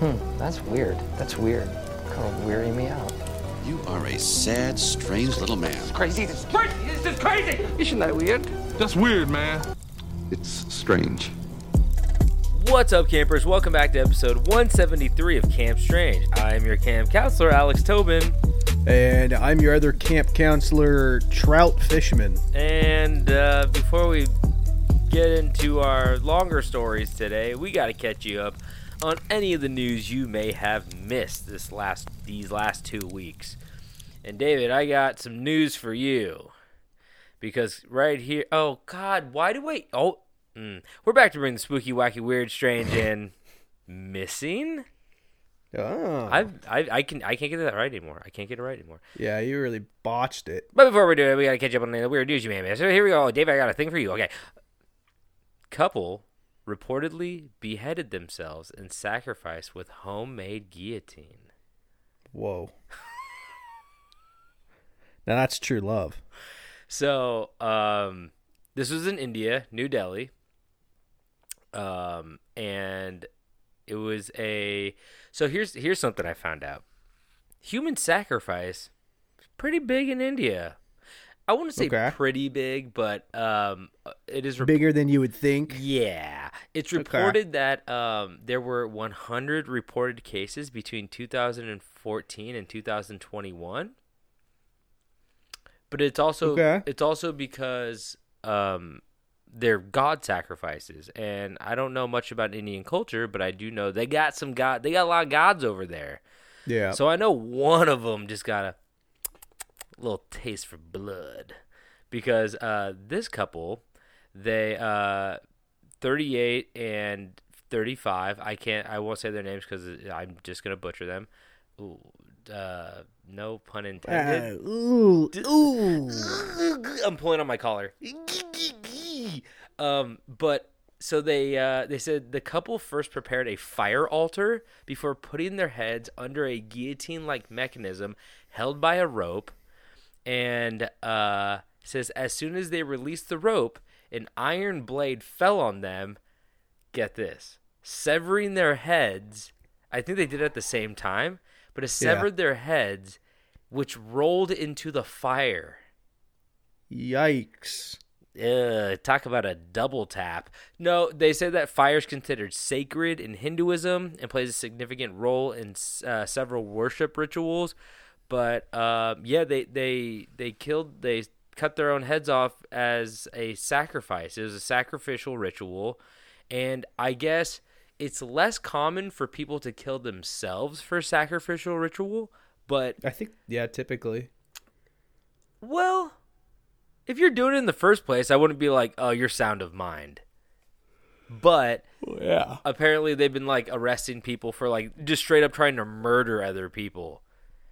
Hmm, that's weird. That's weird. Kind of weary me out. You are a sad, strange little man. It's crazy. This is crazy. This is crazy. Isn't that weird? That's weird, man. It's strange. What's up, campers? Welcome back to episode 173 of Camp Strange. I am your camp counselor, Alex Tobin, And I'm your other camp counselor, Trout Fishman. and uh, before we get into our longer stories today, we got to catch you up on any of the news you may have missed this last these last two weeks. And David, I got some news for you because right here. Oh God, why do I? Oh, mm, we're back to bring the spooky, wacky, weird, strange, in. missing. Oh. I, I I can I can't get that right anymore. I can't get it right anymore. yeah, you really botched it. But before we do it, we gotta catch up on the weird news you may have missed. So here we go, Dave. I got a thing for you. Okay, couple reportedly beheaded themselves and sacrificed with homemade guillotine. Whoa. now that's true love. So um, this was in India, New Delhi, um, and it was a. So here's here's something I found out. Human sacrifice, is pretty big in India. I wouldn't say Okay. pretty big, but um, it is rep- Bigger than you would think. Yeah, it's reported that um, there were 100 reported cases between 2014 and 2021. But it's also Okay. it's also because um, they're god sacrifices, and I don't know much about Indian culture, but I do know they got some god. They got a lot of gods over there. Yeah. So I know one of them just got a little taste for blood because uh, this couple, they uh, 38 and 35. I can't. I won't say their names because I'm just gonna butcher them. Ooh, uh, no pun intended. Uh, ooh, ooh. I'm pulling on my collar. Um, but so they uh, they said the couple first prepared a fire altar before putting their heads under a guillotine-like mechanism held by a rope, and uh, says as soon as they released the rope, an iron blade fell on them. Get this, severing their heads. I think they did it at the same time, but it severed their heads, which rolled into the fire. Yikes. Ugh, talk about a double tap. No, they say that fire is considered sacred in Hinduism and plays a significant role in uh, several worship rituals. But uh, yeah, they they they killed they cut their own heads off as a sacrifice. It was a sacrificial ritual, and I guess it's less common for people to kill themselves for sacrificial ritual. But I think, yeah, typically. well, if you're doing it in the first place, I wouldn't be like, "Oh, you're sound of mind." But Yeah. apparently, they've been like arresting people for like just straight up trying to murder other people.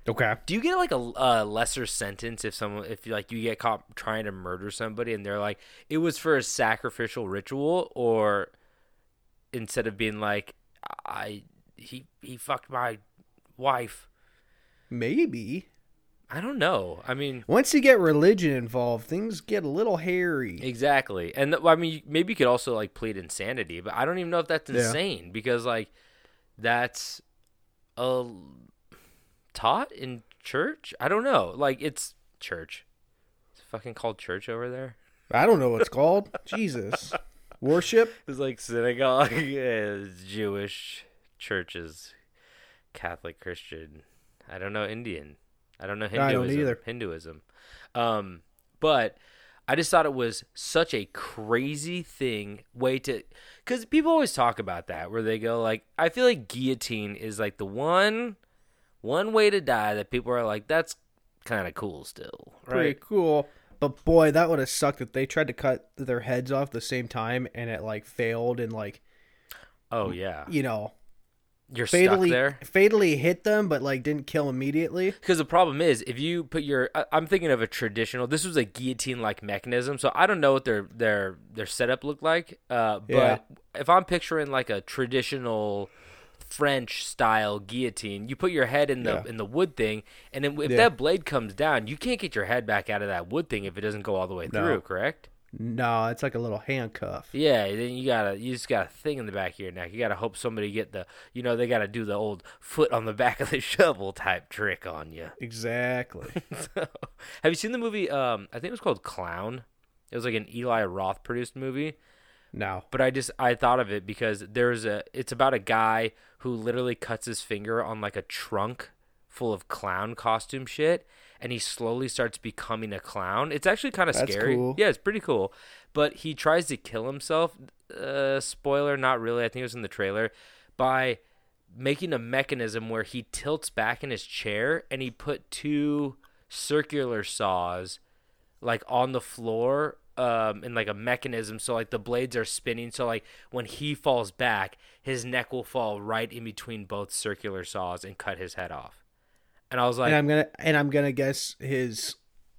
Okay. Do you get like a, a lesser sentence if someone if like you get caught trying to murder somebody and they're like it was for a sacrificial ritual or instead of being like I he he fucked my wife. Maybe. I don't know. I mean, Once you get religion involved, things get a little hairy. Exactly, and I mean, maybe you could also like plead insanity, but I don't even know if that's Yeah. insane because like that's uh taught in church. I don't know. Like it's church. It's fucking called church over there. I don't know what it's called. Jesus. Worship? It's like synagogue, is Jewish churches, Catholic, Christian. I don't know Indian. I don't know Hinduism. I don't either. Hinduism. Um, but I just thought it was such a crazy thing way to because people always talk about that where they go like I feel like guillotine is like the one one way to die that people are like that's kind of cool still Pretty cool. But boy, that would have sucked if they tried to cut their heads off the same time and it like failed and like oh yeah you know you're stuck fatally there fatally hit them but like didn't kill immediately. Because the problem is, if you put your, I- I'm thinking of a traditional. This was a guillotine-like mechanism, so I don't know what their their their setup looked like. Uh, but Yeah. if I'm picturing like a traditional French style guillotine, you put your head in the Yeah. in the wood thing, and then if Yeah. that blade comes down, you can't get your head back out of that wood thing if it doesn't go all the way No. through. Correct? No, it's like a little handcuff. Yeah, then you gotta you just got a thing in the back of your neck. You gotta hope somebody get the you know they gotta do the old foot on the back of the shovel type trick on you. Exactly. Have you seen the movie? Um, I think it was called Clown. It was like an Eli Roth produced movie. No. but I just I thought of it because there's a it's about a guy who literally cuts his finger on like a trunk full of clown costume shit and he slowly starts becoming a clown. It's actually kind of scary. cool. Yeah, it's pretty cool. But he tries to kill himself. Uh, spoiler, not really. I think it was in the trailer by making a mechanism where he tilts back in his chair and he put two circular saws like on the floor um in like a mechanism so like the blades are spinning so like when he falls back his neck will fall right in between both circular saws and cut his head off and i was like and I'm gonna and I'm gonna guess his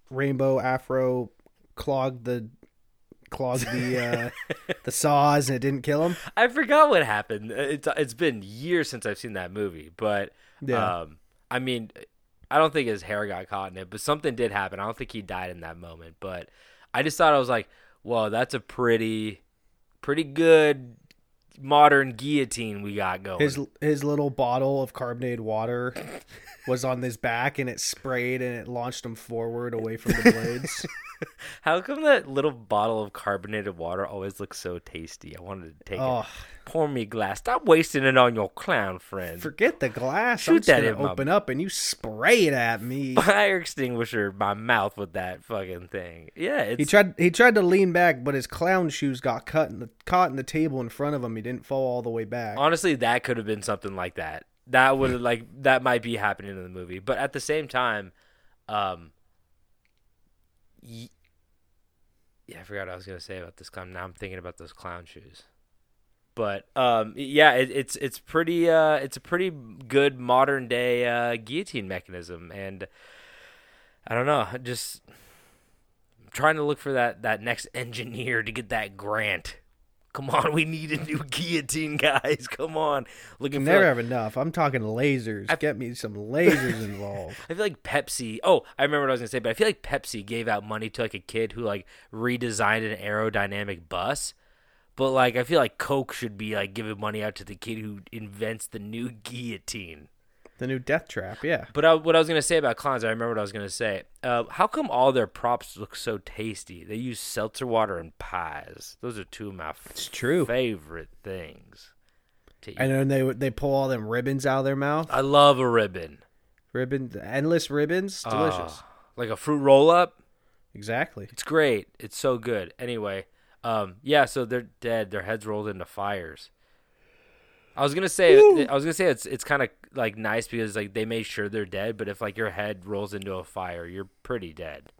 rainbow afro clogged the clogged the uh, the saws and it didn't kill him. i forgot what happened it's it's been years since i've seen that movie but Yeah. um i mean i don't think his hair got caught in it but something did happen i don't think he died in that moment but i just thought i was like whoa that's a pretty pretty good modern guillotine we got going His his little bottle of carbonated water was on his back and it sprayed and it launched him forward away from the blades. How come that little bottle of carbonated water always looks so tasty? I wanted to take oh, it. Pour me a glass. Stop wasting it on your clown friend. forget the glass. Shoot I'm just that gonna in my- open up and you spray it at me. Fire extinguisher my mouth with that fucking thing. Yeah, it's He tried he tried to lean back, but his clown shoes got cut in the caught in the table in front of him. He didn't fall all the way back. honestly that could have been something like that. That would have like that might be happening in the movie, but at the same time, um, yeah, I forgot what I was gonna say about this clown. Now I'm thinking about those clown shoes. But um, yeah, it, it's it's pretty uh, it's a pretty good modern day uh, guillotine mechanism, and I don't know, just trying to look for that that next engineer to get that grant. Come on, we need a new guillotine, guys. Come on, looking never like- have enough. I'm talking lasers. Get me some lasers involved. I feel like Pepsi. Oh, I remember what I was gonna say, but I feel like Pepsi gave out money to like a kid who like redesigned an aerodynamic bus. But like, I feel like Coke should be like giving money out to the kid who invents the new guillotine. The new death trap, yeah. But I, what I was gonna say about clowns, I remember what I was gonna say. Uh, how come all their props look so tasty? They use seltzer water and pies. Those are two of my It's true. favorite things. To eat. And then they they pull all them ribbons out of their mouth. I love a ribbon. Ribbon, endless ribbons, delicious. Ah, like a fruit roll up. Exactly. It's great. It's so good. Anyway, um, yeah. So they're dead. Their heads rolled into fires. I was gonna say. I was gonna say it's it's kind of like nice because like they made sure they're dead. But if like your head rolls into a fire, you're pretty dead.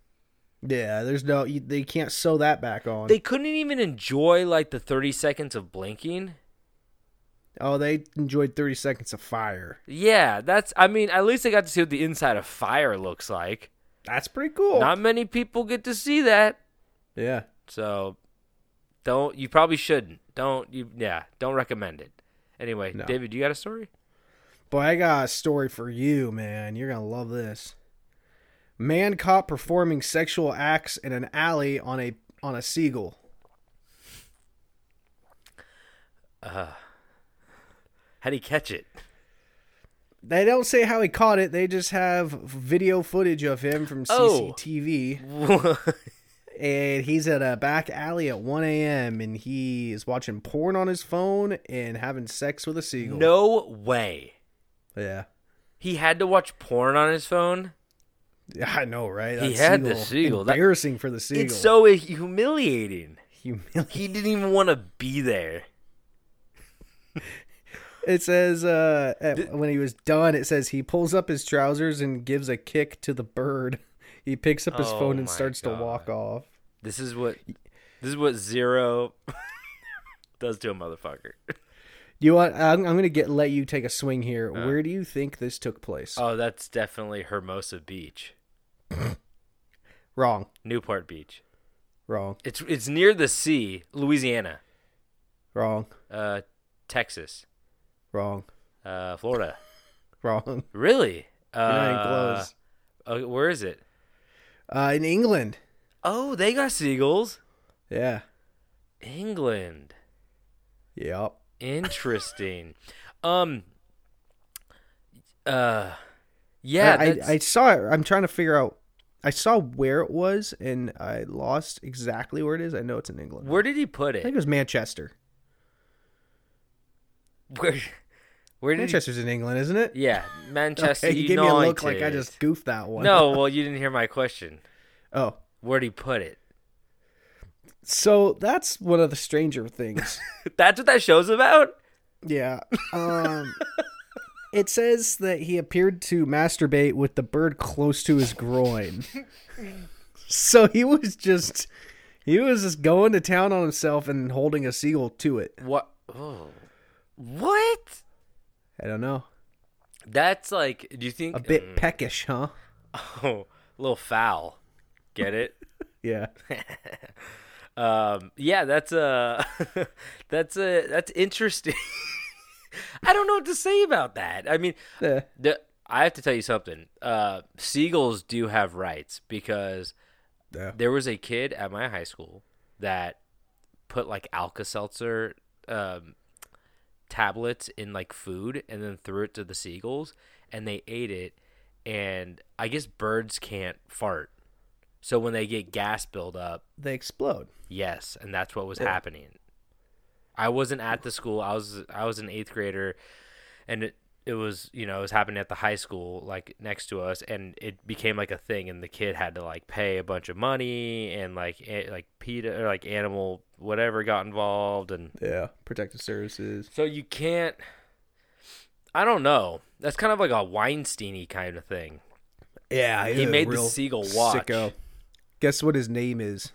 Yeah, there's no you, they can't sew that back on. They couldn't even enjoy like the thirty seconds of blinking. oh, they enjoyed 30 seconds of fire. Yeah, that's. I mean, at least they got to see what the inside of fire looks like. That's pretty cool. Not many people get to see that. yeah. So don't you probably shouldn't. Don't you yeah, don't recommend it. Anyway, No. David, you got a story? Boy, I got a story for you, man. You're going to love this. Man caught performing sexual acts in an alley on a on a seagull. Uh, how'd he catch it? They don't say how he caught it. They just have video footage of him from Oh. CCTV. and he's at a back alley at 1 a.m. and he is watching porn on his phone and having sex with a seagull. no way. Yeah. He had to watch porn on his phone. Yeah, I know, right? He That had the seagull. That- Embarrassing for the seagull. It's so humiliating. humiliating. He didn't even want to be there. It says uh, at- when he was done, it says he pulls up his trousers and gives a kick to the bird. He picks up his Oh phone and starts to walk off. This is what this is what zero does to a motherfucker. You want? I'm, I'm gonna get let you take a swing here. Where do you think this took place? Oh, that's definitely Hermosa Beach. wrong, Newport Beach. wrong, It's it's near the sea, Louisiana, wrong, uh, Texas, wrong, uh, Florida. wrong. Really? Uh, close. uh, where is it? Uh, in England. Oh, they got seagulls. Yeah. England. Yep. Interesting. um. Uh. Yeah. I, I, I saw it. I'm trying to figure out. I saw where it was, and I lost exactly where it is. I know it's in England. where did he put it? I think it? was Manchester. Where? Where did Manchester's in England, isn't it? Yeah, Manchester Okay, you gave me a look like I just goofed that one. No, well, you didn't hear my question. Oh, Where'd he put it? So that's one of the stranger things. That's what that show's about. yeah. Um, it says that he appeared to masturbate with the bird close to his groin. so he was just he was just going to town on himself and holding a seagull to it. What? Oh. What? I don't know. That's like. Do you think A bit peckish, huh? Oh, a little foul. Get it? Yeah. Um, yeah, that's uh that's uh that's interesting. I don't know what to say about that. I mean, Yeah. the, I have to tell you something. Uh, seagulls do have rights because Yeah. there was a kid at my high school that put like Alka Seltzer um, tablets in like food and then threw it to the seagulls and they ate it. And I guess birds can't fart. So when they get gas buildup, They explode. Yes, and that's what was happening. I wasn't at the school. I was I was an eighth grader, and it it was you know it was happening at the high school like next to us, and it became like a thing, and the kid had to like pay a bunch of money, and like a, like PETA or like animal whatever got involved, and Yeah. Protective services. so you can't. I don't know. That's kind of like a Weinsteiny kind of thing. Yeah. He made the seagull watch. Sicko. Guess what his name is?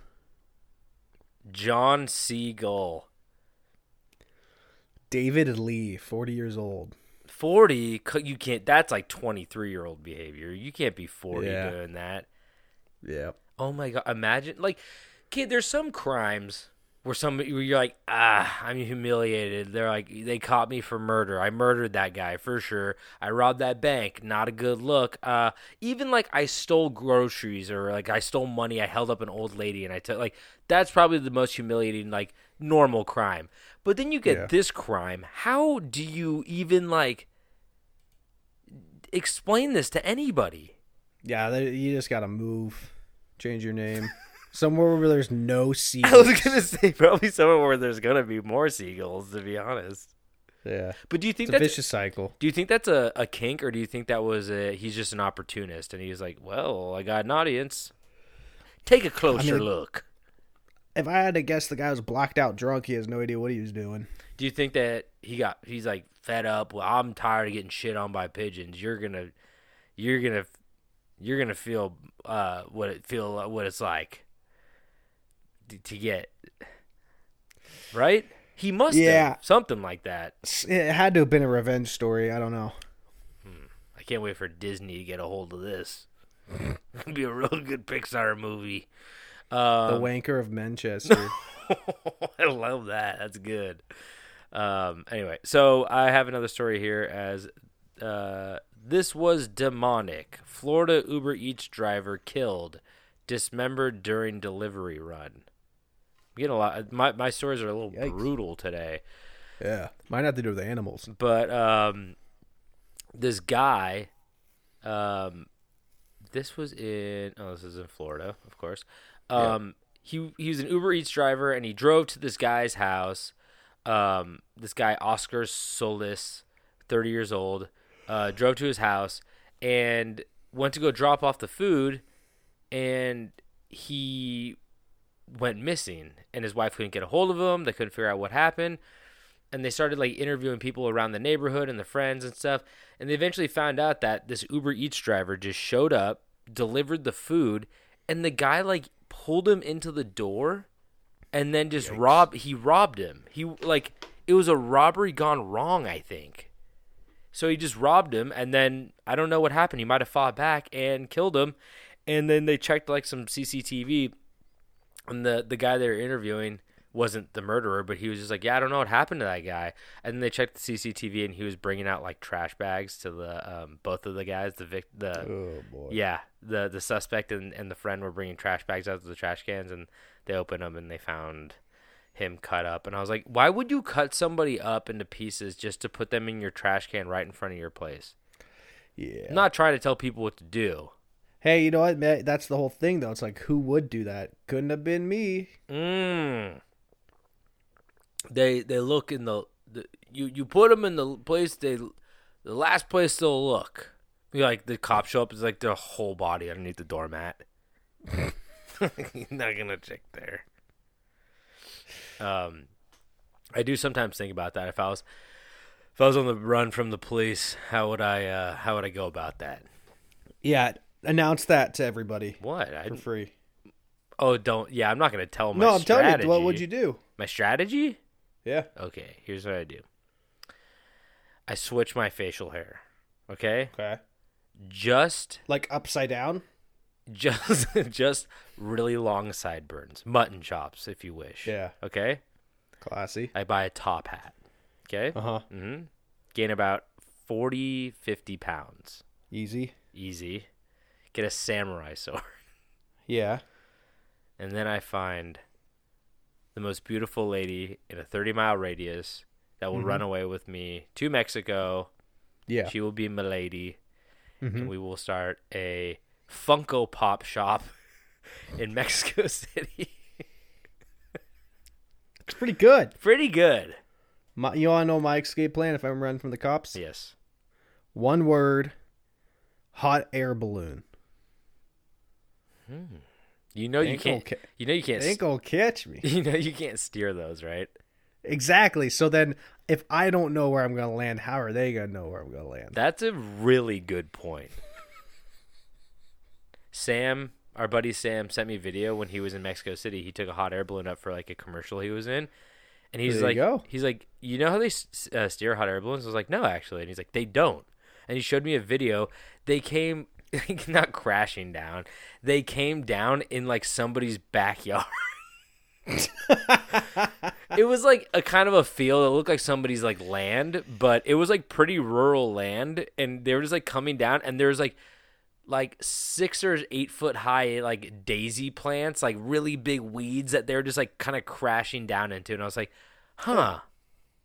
John Siegel. David Lee, 40 years old. 40 you can't that's like 23 year old behavior you can't be 40 Yeah. doing that Yeah. oh my god imagine like kid there's some crimes where some where you're like ah i'm humiliated. They're like they caught me for murder. I murdered that guy for sure. I robbed that bank. Not a good look. Uh even like i stole groceries or like i stole money. I held up an old lady and i took like that's probably the most humiliating like normal crime. But then you get Yeah. this crime. How do you even like explain this to anybody? Yeah, you just got to move. Change your name. Somewhere where there's no seagulls. I was gonna say probably somewhere where there's gonna be more seagulls, to be honest. Yeah. But do you think It's a that's vicious cycle. do you think that's a, a kink, or do you think that was a, he's just an opportunist and he's like, well, I got an audience. Take a closer mean- look. If I had to guess, the guy was blacked out drunk. He has no idea what he was doing. Do you think that he got he's like fed up? Well, I'm tired of getting shit on by pigeons. You're gonna, you're gonna, you're gonna feel uh what it feel what it's like to, get right. He must Yeah. have something like that. It had to have been a revenge story. I don't know. I can't wait for Disney to get a hold of this. It'd be a real good Pixar movie. The Um, wanker of Manchester. I love that. That's good. Um, anyway, so I have another story here as uh, this was demonic. Florida Uber Eats driver killed, dismembered during delivery run. I'm getting a lot. My my stories are a little Yikes. brutal today. yeah. Might have to do with animals. but um, this guy, um, this was in oh, this is in Florida, of course. Um, he he was an Uber Eats driver, and he drove to this guy's house. Um, this guy Oscar Solis, thirty years old, uh, drove to his house and went to go drop off the food, and he went missing, and his wife couldn't get a hold of him. They couldn't figure out what happened. And they started like interviewing people around the neighborhood and the friends and stuff. And they eventually found out that this uber eats driver just showed up delivered the food and the guy like pulled him into the door and then just robbed he robbed him. He like it was a robbery gone wrong i think. So he just robbed him and then i don't know what happened. He might have fought back and killed him. And then they checked like some cctv and the the guy they were interviewing wasn't the murderer, but he was just like, yeah, I don't know what happened to that guy. And then they checked the CCTV, and he was bringing out like trash bags to the um, both of the guys, the vic, the Oh boy. yeah, the the suspect and, and the friend were bringing trash bags out to the trash cans, and they opened them and they found him cut up, and I was like, why would you cut somebody up into pieces just to put them in your trash can right in front of your place? Yeah. I'm not trying to tell people what to do. Hey, you know what? That's the whole thing, though. It's like, who would do that? Couldn't have been me. Mm. They they look in the, the you you put them in the place they the last place they'll look. Like the cops show up, it's like their whole body underneath the doormat. You're not gonna check there. Um, I do sometimes think about that. If I was if I was on the run from the police, how would I uh, how would I go about that? Yeah, announce that to everybody What I for free. oh don't yeah I'm not gonna tell my No, I'm telling you. What would you do? My strategy? Yeah. Okay, here's what I do. I switch my facial hair. Okay? Okay. Just Like upside down? just just really long sideburns. Mutton chops if you wish. Yeah. Okay? Classy. I buy a top hat. Okay? Uh huh. Mhm. Gain about 40 50 pounds. Easy. Easy. Get a samurai sword. Yeah. And then I find the most beautiful lady in a 30 mile radius that will mm-hmm. run away with me to Mexico. Yeah. She will be my lady. Mm-hmm. And we will start a Funko Pop shop in Mexico City. It's pretty good. Pretty good. My, you want to know my escape plan if I'm running from the cops? Yes. One word hot air balloon. You know you can't. ca- You know you can't. Ain't gonna catch me. You know you can't steer those, right? Exactly. So then, if I don't know where I'm gonna land, how are they gonna know where I'm gonna land? That's a really good point. Sam, our buddy Sam, sent me a video when he was in Mexico City. He took a hot air balloon up for like a commercial he was in, and he's There like, go. he's like, you know how they uh, steer hot air balloons? I was like, no, actually, and he's like, they don't. And he showed me a video. They came not crashing down. They came down in like somebody's backyard. it was like a kind of a field. It looked like somebody's like land, but it was like pretty rural land, and they were just like coming down, and there was like like six or eight foot high like daisy plants, like really big weeds that they were just like kind of crashing down into, and I was like, huh.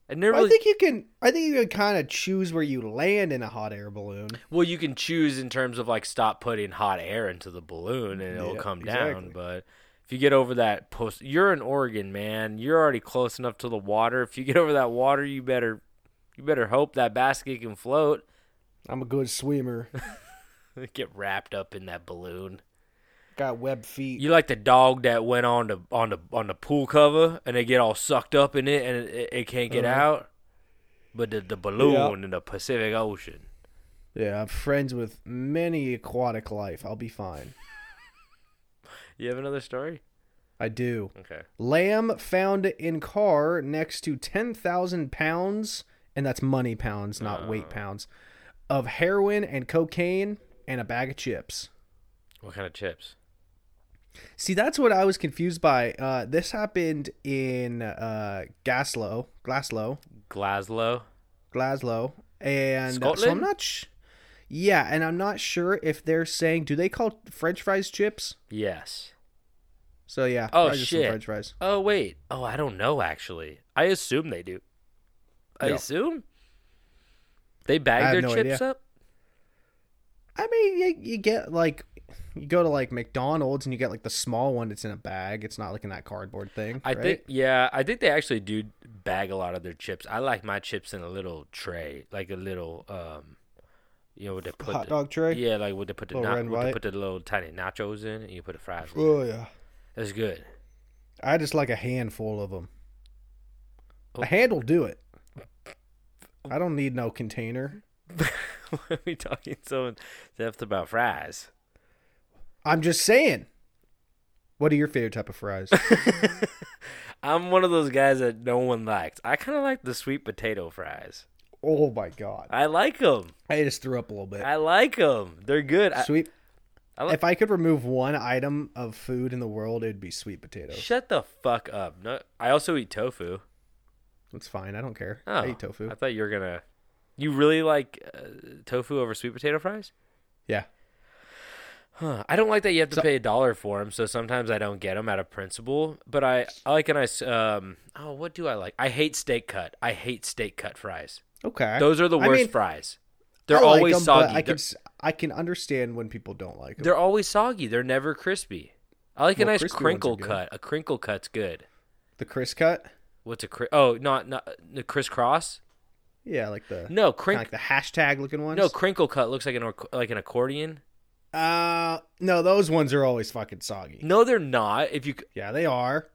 I never I really, think you can. I think you can kind of choose where you land in a hot air balloon. well, you can choose in terms of like stop putting hot air into the balloon and it'll Yeah, come down, but. If you get over that post, you're in Oregon, man. You're already close enough to the water. If you get over that water, you better, you better hope that basket can float. I'm a good swimmer. Get wrapped up in that balloon. Got web feet. You like the dog that went on the on the on the pool cover and they get all sucked up in it and it, it can't get Uh-huh. out. But the the balloon in the Pacific Ocean. Yeah, I'm friends with many aquatic life. I'll be fine. You have another story? I do. Okay. Lamb found in car next to 10,000 pounds, and that's money pounds, not weight pounds, of heroin and cocaine and a bag of chips. What kind of chips? See, that's what I was confused by. Uh, this happened in uh, Gaslow, Glaslow, Glasgow. Glaslow, and uh, so I'm Scotland? not. Sh- yeah, and I'm not sure if they're saying do they call French fries chips? Yes. So yeah, Oh, shit. French fries. Oh wait. Oh, I don't know actually. I assume they do. I Yeah. assume they bag their no chips idea. up. I mean, you, you get like you go to like McDonald's and you get like the small one that's in a bag. It's not like in that cardboard thing. I right? think yeah, I think they actually do bag a lot of their chips. I like my chips in a little tray, like a little um you know, what they put hot the, dog tray. Yeah, like what they put the Little na- red they put the little tiny nachos in, and you put the fries. in. Oh yeah. That's good. I just like a handful of them. Oh. A hand will do it. I don't need no container. Why are we talking so in depth about fries? I'm just saying. What are your favorite type of fries? I'm one of those guys that no one likes. I kind of like the sweet potato fries. oh my god! I like them. I just threw up a little bit. I like them. They're good. I, Sweet. I like- if I could remove one item of food in the world, it'd be sweet potatoes. shut the fuck up. No, I also eat tofu. That's fine. I don't care. Oh, I eat tofu. I thought you were gonna. You really like uh, tofu over sweet potato fries? Yeah. Huh. I don't like that you have to pay a dollar for them, so sometimes I don't get them out of principle. But I, I like a nice. Um, oh, what do I like? I hate steak cut. I hate steak cut fries. Okay. Those are the I worst mean, fries. They're I like always 'em, but soggy. I can I can understand when people don't like them. they're always soggy. They're never crispy. I like a nice crispy ones are crinkle cut. A crinkle cut's good. The Chris cut. What's a cri- oh not not the crisscross? Yeah, like the No kinda crink. like the hashtag looking ones. No crinkle cut looks like an like an accordion. Uh, no, those ones are always fucking soggy. No, they're not. If you Yeah, they are.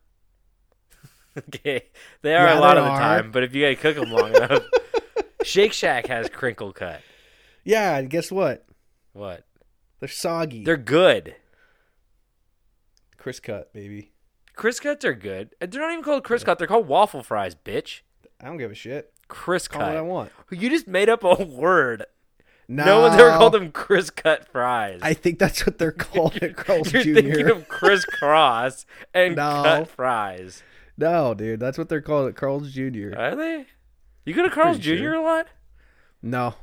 okay, they are Yeah, a lot of the are. time. But if you gotta cook them long enough, Shake Shack has crinkle cut. Yeah, and guess what? What? They're soggy. They're good. Chris cut, baby. Crisp cuts are good. They're not even called crisp cut. They're called waffle fries, bitch. I don't give a shit. Crisp Call it what I want. You just made up a word. No, No one's ever called them crisp cut fries. I think that's what they're called at Carl's You're Jr. thinking of crisscross and No. cut fries. No, dude, that's what they're called at Carl's Jr. Are they? You go to Carl's Pretty Jr. sure. a lot? No,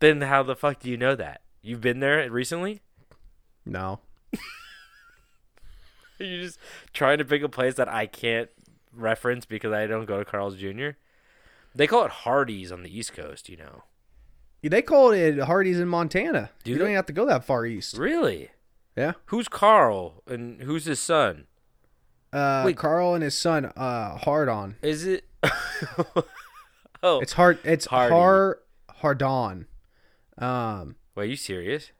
Then how the fuck do you know that? You've been there recently? no. Are you just trying to pick a place that I can't reference because I don't go to Carl's Jr.? They call it Hardee's on the East Coast, you know. They call it Hardee's in Montana. Do you they? don't even have to go that far east. Really? Yeah. Who's Carl and who's his son? Uh, Wait. Carl and his son, uh, hard on. Is it? oh, It's hard. It's Hardy. hard. Hardon. Um. wait, are you serious?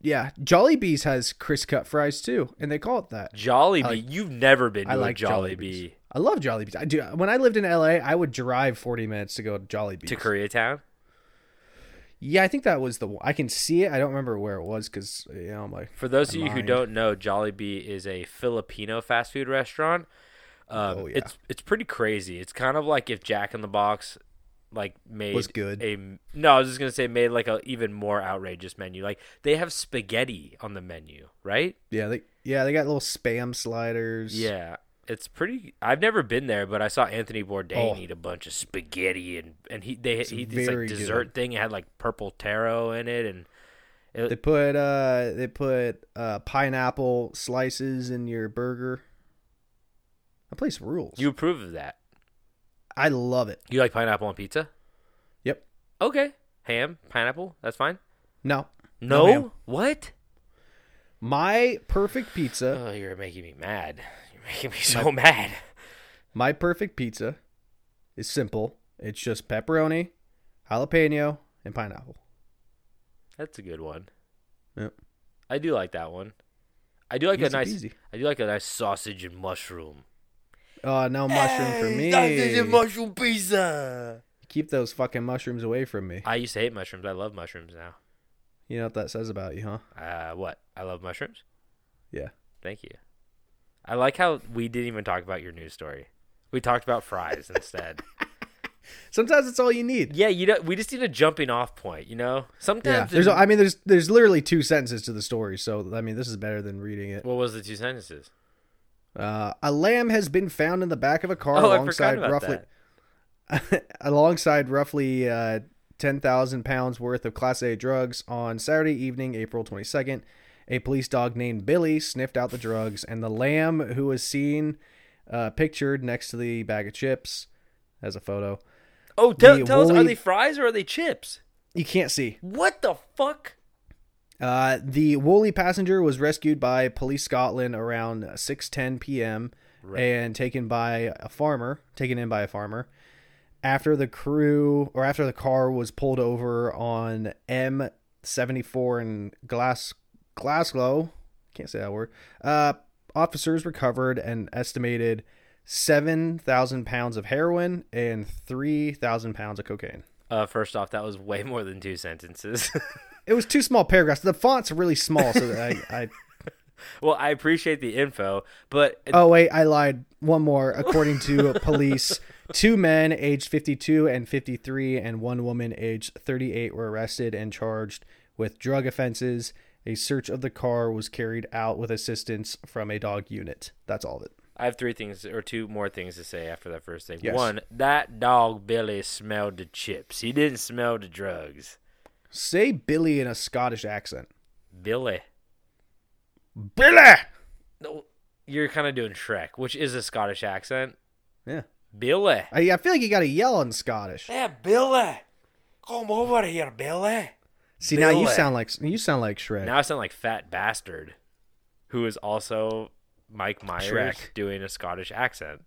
Yeah, Jollibee's has Chris cut fries too, and they call it that. Jollibee. Like- You've never been to I like Jollibee Jollibee's. I love Jollibee's. I do. When I lived in LA, I would drive 40 minutes to go to Jollibee's. to Koreatown. Yeah, I think that was the one. I can see it. I don't remember where it was because you know I'm like For those of you who don't know, Jollibee is a Filipino fast food restaurant. Um, Oh, yeah. It's it's pretty crazy. It's kind of like if Jack in the Box like made Was good. A no, I was just gonna say made like a even more outrageous menu. Like they have spaghetti on the menu, right? yeah they yeah they got little spam sliders. Yeah, it's pretty. I've never been there, but I saw Anthony Bourdain Oh. eat a bunch of spaghetti and and he they he this like dessert good. thing. It had like purple taro in it and. It, They put uh they put uh pineapple slices in your burger. That place rules. you approve of that? I love it. You like pineapple on pizza? Yep. Okay. Ham, pineapple, that's fine. No. No? ham. what? My perfect pizza. Oh, you're making me mad. Making me so mad. My perfect pizza is simple. It's just pepperoni, jalapeno, and pineapple. That's a good one. Yep. I do like that one. I do like a nice. peasy. I do like a nice sausage and mushroom. Oh, no mushroom for me. Sausage and mushroom pizza. Keep those fucking mushrooms away from me. I used to hate mushrooms. I love mushrooms now. You know what that says about you, huh? Uh, what? I love mushrooms. Yeah. Thank you. I like how we didn't even talk about your news story. We talked about fries instead. Sometimes it's all you need. Yeah, you know, we just need a jumping off point. You know, sometimes Yeah. There's, I mean, there's, there's literally two sentences to the story, so I mean, this is better than reading it. what was the two sentences? Uh, a lamb has been found in the back of a car Oh, alongside roughly, alongside roughly uh, ten thousand pounds worth of Class A drugs on Saturday evening, April twenty second. A police dog named Billy sniffed out the drugs, and the lamb, who was seen uh, pictured next to the bag of chips, as a photo. Oh, tell, The tell us, are they fries or are they chips? You can't see. What the fuck? Uh, the woolly passenger was rescued by Police Scotland around 6:10 p.m. and taken by a farmer, taken in by a farmer. After the crew or after the car was pulled over on M74 in Glass Glasgow, can't say that word. Uh, officers recovered an estimated 7,000 pounds of heroin and 3,000 pounds of cocaine. Uh, first off, that was way more than two sentences. It was two small paragraphs. The font's really small, so I, I well, I appreciate the info, but Oh wait, I lied. One more. According to police, two men aged 52 and 53 and one woman aged 38 were arrested and charged with drug offenses. A search of the car was carried out with assistance from a dog unit. That's all of it. I have three things or two more things to say after that first thing. Yes. One, that dog Billy smelled the chips. He didn't smell the drugs. Say Billy in a Scottish accent. Billy. Billy. No, you're kind of doing Shrek, which is a Scottish accent. Yeah. Billy. I, I feel like you got to yell in Scottish. Yeah, Billy. Come over here, Billy. See now you sound like you sound like Shrek. Now I sound like Fat Bastard, who is also Mike Myers Shrek. doing a Scottish accent.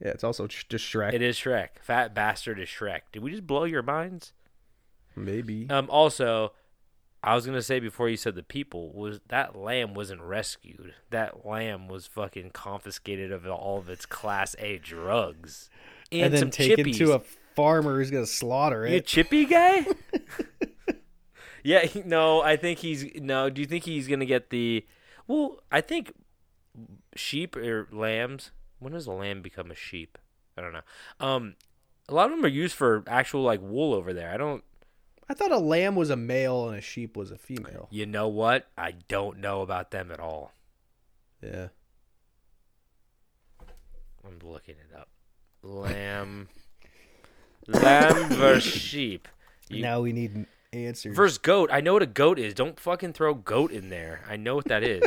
yeah, it's also sh- just Shrek. It is Shrek. Fat Bastard is Shrek. Did we just blow your minds? Maybe. Um. Also, I was gonna say before you said the people was that lamb wasn't rescued. That lamb was fucking confiscated of all of its Class A drugs and, and then taken chippies. to a farmer who's gonna slaughter You a chippy guy? yeah, no, I think he's no. Do you think he's gonna get the? Well, I think sheep or lambs. When does a lamb become a sheep? I don't know. Um, a lot of them are used for actual like wool over there. I don't. I thought a lamb was a male and a sheep was a female. You know what? I don't know about them at all. Yeah. I'm looking it up. Lamb, lamb versus sheep. You- now we need answers. Versus goat. I know what a goat is. Don't fucking throw goat in there. I know what that is.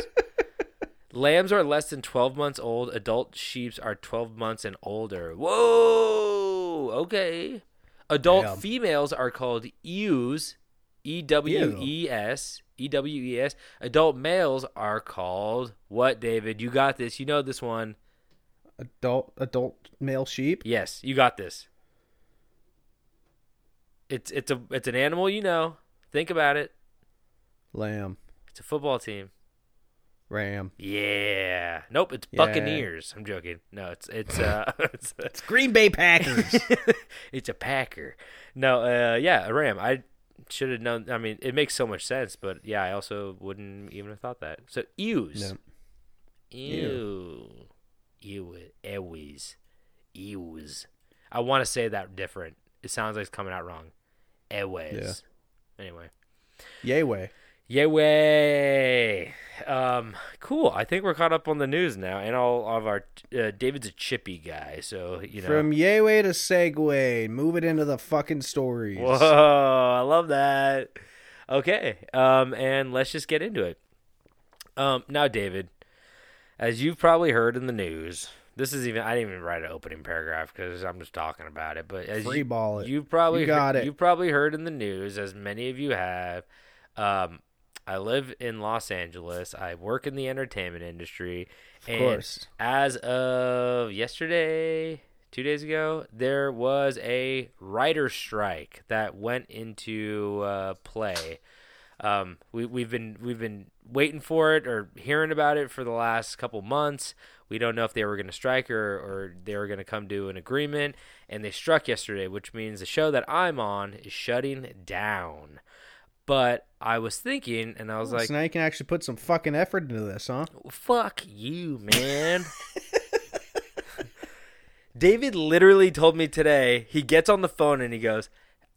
Lambs are less than 12 months old. Adult sheeps are 12 months and older. Whoa. Okay. Adult Damn. females are called ewes. E W E S. E W E S. Adult males are called what, David? You got this. You know this one. adult adult male sheep. Yes, you got this. It's it's a it's an animal you know. Think about it. Lamb. It's a football team. Ram. Yeah. Nope, it's Yeah. Buccaneers. I'm joking. No, it's it's uh it's, It's Green Bay Packers. it's a Packer. No, uh yeah, a Ram. I should have known I mean, it makes so much sense, but yeah, I also wouldn't even have thought that. So ews. No. Ew. Ew. Ewies. Ews. I want to say that different. It sounds like it's coming out wrong. Eways. Anyway. Yayway. Yay! Um, cool. I think we're caught up on the news now, and all of our uh, David's a chippy guy, so you know. From Yayway to segue. Move it into the fucking stories. Whoa! I love that. Okay. Um, and let's just get into it. Um, now, David, as you've probably heard in the news, this is even I didn't even write an opening paragraph because I'm just talking about it. But as Free you, it. You've probably You got heard, it. You've probably heard in the news, as many of you have. Um, I live in Los Angeles. I work in the entertainment industry. and course. As of yesterday, two days ago, there was a writer strike that went into uh, play. Um, we, we've been we've been waiting for it or hearing about it for the last couple months. We don't know if they were going to strike or, or they were going to come to an agreement, and they struck yesterday, which means the show that I'm on is shutting down. But I was thinking, and I was oh, like, so now you can actually put some fucking effort into this, huh? Fuck you, man. David literally told me today, he gets on the phone and he goes,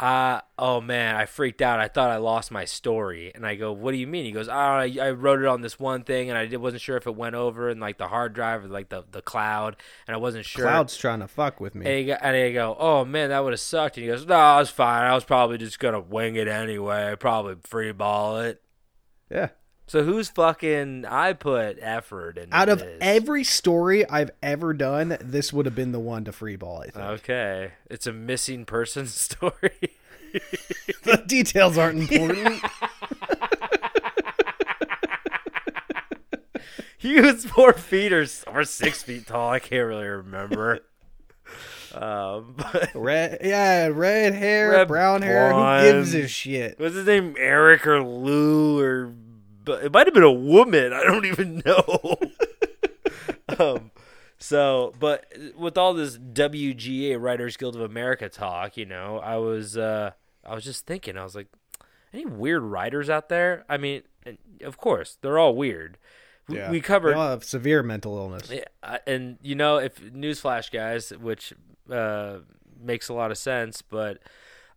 uh, oh man, I freaked out. I thought I lost my story. And I go, what do you mean? He goes, oh, I, I wrote it on this one thing and I wasn't sure if it went over in like the hard drive or like the, the cloud. And I wasn't sure. The cloud's trying to fuck with me. And, he go, and I go, oh man, that would have sucked. And he goes, no, it's fine. I was probably just going to wing it anyway. Probably free ball it. Yeah. So who's fucking, I put effort into Out of this. every story I've ever done, this would have been the one to free ball, I think. Okay, it's a missing person story. the details aren't important. he was four feet or or six feet tall. I can't really remember. Um, but red, yeah, red hair, Red brown hair. blonde. Who gives a shit? was his name Eric or Lou or? But it might have been a woman. I don't even know. um, so, but with all this WGA Writers Guild of America talk, you know, I was uh, I was just thinking. I was like, any weird writers out there? I mean, of course, they're all weird. We, we covered They all have severe mental illness. Yeah, and you know, if newsflash, guys, which uh, makes a lot of sense, but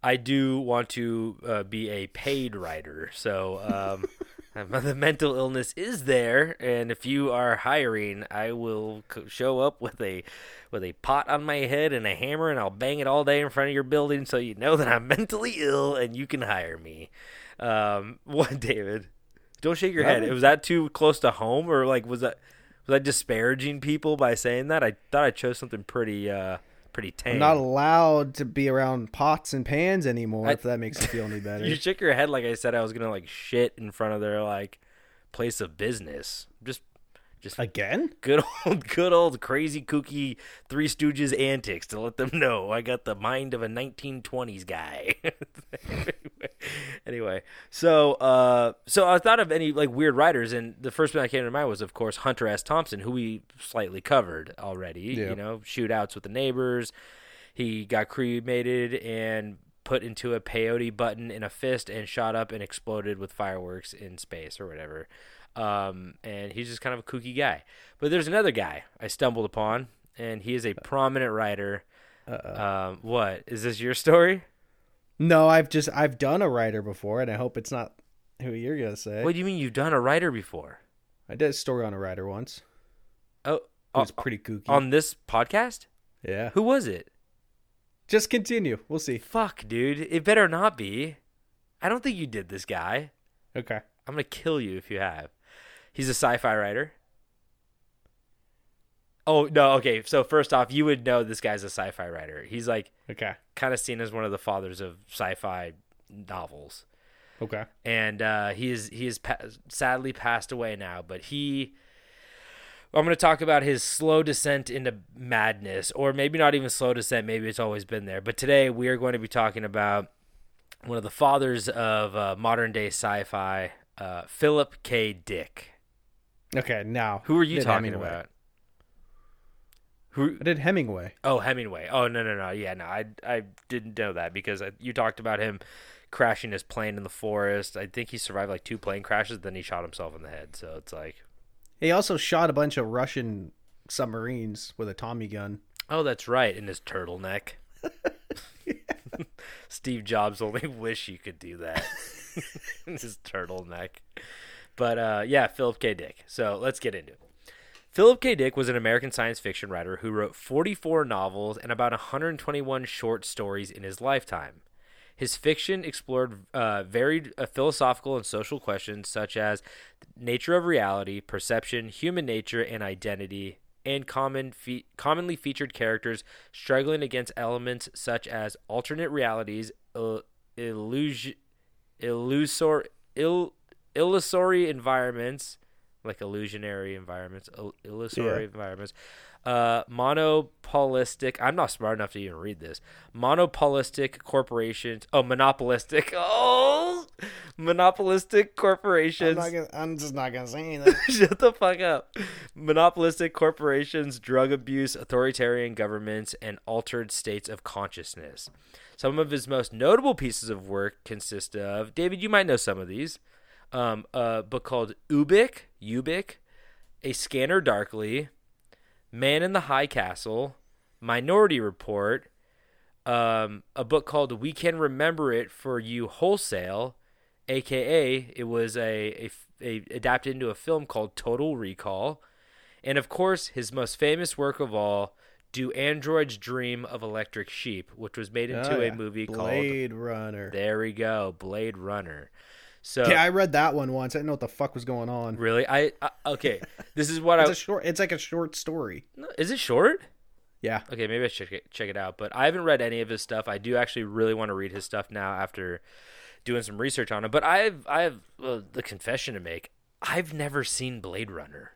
I do want to uh, be a paid writer, so um, the mental illness is there, and if you are hiring, I will show up with a with a pot on my head and a hammer, and I'll bang it all day in front of your building, so you know that I'm mentally ill and you can hire me. Um, what, David? Don't shake your head. Was that too close to home, or like was that was I disparaging people by saying that? I thought I chose something pretty uh pretty tame. I'm not allowed to be around pots and pans anymore. I- if that makes you feel any better. you shook your head like I said I was gonna like shit in front of their like place of business. Just just Again? good old good old crazy kooky Three Stooges antics to let them know I got the mind of a 1920s guy. anyway, so uh, so I thought of any like weird writers, and the first one that came to mind was of course Hunter S. Thompson, who we slightly covered already. Yeah. You know, shootouts with the neighbors. He got cremated and put into a peyote button in a fist and shot up and exploded with fireworks in space or whatever. Um, and he's just kind of a kooky guy. But there's another guy I stumbled upon, and he is a prominent writer. Um, what is this your story? No, I've just I've done a writer before, and I hope it's not who you're gonna say. What do you mean you've done a writer before? I did a story on a writer once. Oh, It was on- pretty kooky. on this podcast? yeah. Who was it? Just continue. We'll see. Fuck, dude. It better not be. I don't think you did this guy. Okay. I'm gonna kill you if you have. He's a sci-fi writer. Oh no, okay. So first off, you would know this guy's a sci-fi writer. He's like Okay. kind of seen as one of the fathers of sci-fi novels. Okay. and uh, he is he is pa- sadly passed away now. But he, I'm going to talk about his slow descent into madness, or maybe not even slow descent. Maybe it's always been there. But today we are going to be talking about one of the fathers of uh, modern day sci-fi, uh, Philip K. Dick. Okay. Now, Who are you talking Hemingway. about? Who? I did Hemingway. Oh, Hemingway. Oh no no no. Yeah no. I I didn't know that because I, you talked about him crashing his plane in the forest. I think he survived like two plane crashes. Then he shot himself in the head. So it's like, He also shot a bunch of Russian submarines with a Tommy gun. oh, that's right. In his turtleneck. Steve Jobs only wish you could do that. in his turtleneck. But uh, yeah, Philip K. Dick. So let's get into it. Philip K. Dick was an American science fiction writer who wrote 44 novels and about 121 short stories in his lifetime. His fiction explored uh, varied uh, philosophical and social questions such as nature of reality, perception, human nature, and identity, and common fe- commonly featured characters struggling against elements such as alternate realities, il- illusion, illusor, ill, illusory environments, like illusionary environments, il- illusory Yeah. environments, uh, monopolistic. I'm not smart enough to even read this. Monopolistic corporations. Oh, monopolistic. Oh, monopolistic corporations. I'm just not gonna say anything. Shut the fuck up. Monopolistic corporations, drug abuse, authoritarian governments, and altered states of consciousness. Some of his most notable pieces of work consist of David. You might know some of these. Um, a book called Ubik, Ubik, A Scanner Darkly, Man in the High Castle, Minority Report, um, a book called We Can Remember It for You Wholesale, aka it was a, a, a adapted into a film called Total Recall, and of course his most famous work of all, Do Androids Dream of Electric Sheep, which was made into Oh, a yeah. movie Blade Runner. There we go, Blade Runner. So Yeah, I read that one once. I didn't know what the fuck was going on. really, I, I okay. This is what I It's I a short. It's like a short story. is it short? Yeah. Okay, maybe I should check it, check it out. But I haven't read any of his stuff. I do actually really want to read his stuff now after doing some research on it. But I've I have uh, the confession to make. I've never seen Blade Runner.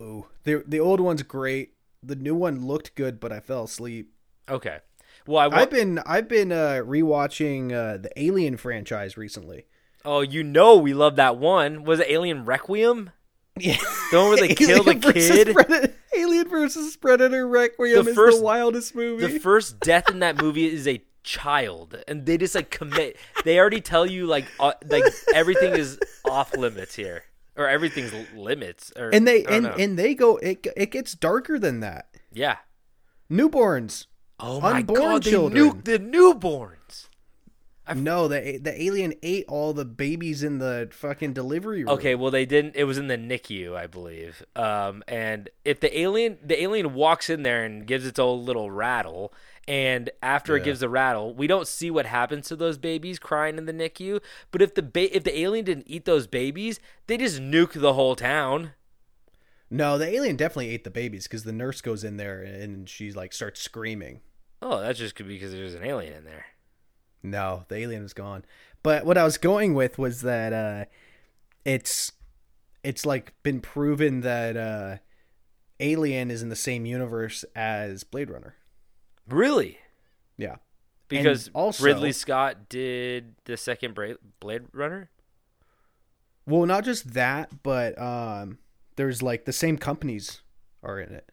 Oh, the the old one's great. The new one looked good, but I fell asleep. Okay. Well, I I've been I've been uh, rewatching uh, the Alien franchise recently. Oh, you know we love that one. Was it Alien Requiem? Yeah, The one where they kill the kid? Predator, Alien versus Predator Requiem The is first- the wildest movie. The first death in that movie is a child, and they just like commit. They already tell you like uh, like everything is off limits here, or everything's limits. Or, and they and know. and they go. It it gets darker than that. yeah. Newborns. Oh my Unborn god, they children. nuked the newborns. No, the the alien ate all the babies in the fucking delivery room. Okay, well they didn't. It was in the NICU, I believe. Um, and if the alien, the alien walks in there and gives its old little rattle, and after it gives the rattle, we don't see what happens to those babies crying in the NICU. But if the ba- if the alien didn't eat those babies, they just nuke the whole town. No, the alien definitely ate the babies because the nurse goes in there and she like starts screaming. Oh, that's just could be because there's an alien in there. No, the alien is gone. But what I was going with was that uh it's it's like been proven that uh Alien is in the same universe as Blade Runner. Really? Yeah. Because And also- Ridley Scott did the second Blade Runner. Well, not just that, but um there's like the same companies are in it.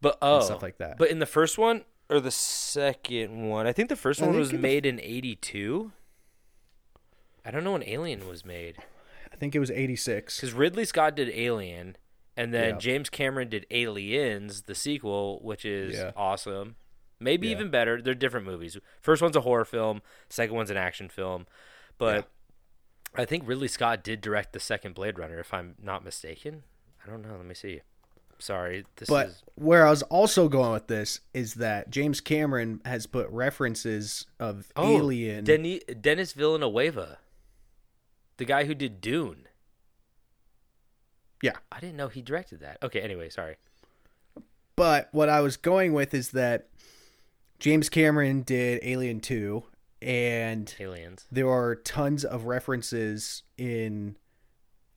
But oh, stuff like that. But in the first one or the second one, I think the first I one was made in '82. I don't know when Alien was made I think it was 86. because Ridley Scott did Alien, and then Yeah. James Cameron did Aliens, the sequel, which is Yeah. awesome. Maybe Yeah. even better. They're different movies. First one's a horror film. Second one's an action film. But I think Ridley Scott did direct the second Blade Runner, if I'm not mistaken. I don't know. Let me see. Sorry, this But is where I was also going with this is that James Cameron has put references of Oh, Alien. Denis, Dennis Villanueva, the guy who did Dune. yeah. I didn't know he directed that. Okay, anyway, sorry. But what I was going with is that James Cameron did Alien 2 and Aliens. there are tons of references in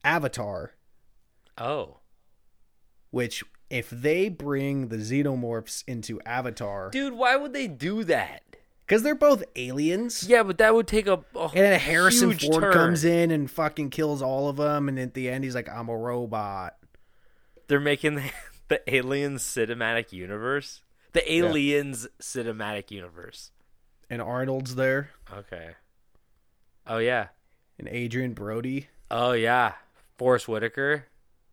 Avatar Oh, which if they bring the xenomorphs into Avatar dude, why would they do that? cuz they're both aliens Yeah, but that would take a, a and then Harrison Ford turn. comes in and fucking kills all of them and at the end he's like I'm a robot. They're making the, the Aliens cinematic universe. The Aliens cinematic universe. And Arnold's there Okay. Oh yeah. and Adrien Brody. Oh yeah. Forest Whitaker.